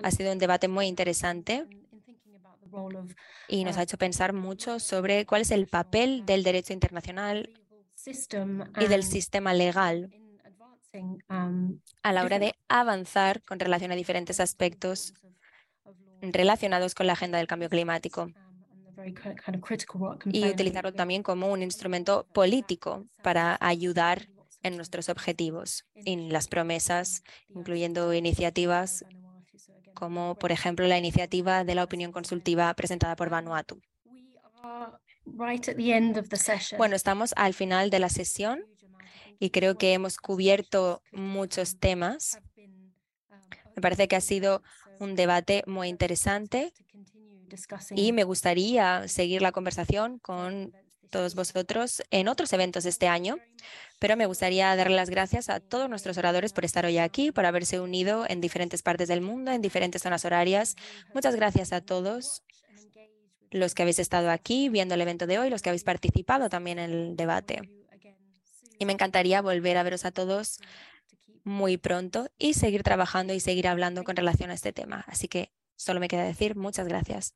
Ha sido un debate muy interesante y nos ha hecho pensar mucho sobre cuál es el papel del derecho internacional y del sistema legal Um, a la hora de avanzar con relación a diferentes aspectos relacionados con la agenda del cambio climático y utilizarlo también como un instrumento político para ayudar en nuestros objetivos y las promesas, incluyendo iniciativas como, por ejemplo, la iniciativa de la opinión consultiva presentada por Vanuatu. Bueno, estamos al final de la sesión y creo que hemos cubierto muchos temas. Me parece que ha sido un debate muy interesante y me gustaría seguir la conversación con todos vosotros en otros eventos este año, pero me gustaría darle las gracias a todos nuestros oradores por estar hoy aquí, por haberse unido en diferentes partes del mundo, en diferentes zonas horarias. Muchas gracias a todos los que habéis estado aquí viendo el evento de hoy, los que habéis participado también en el debate. Y me encantaría volver a veros a todos muy pronto y seguir trabajando y seguir hablando con relación a este tema. Así que solo me queda decir muchas gracias.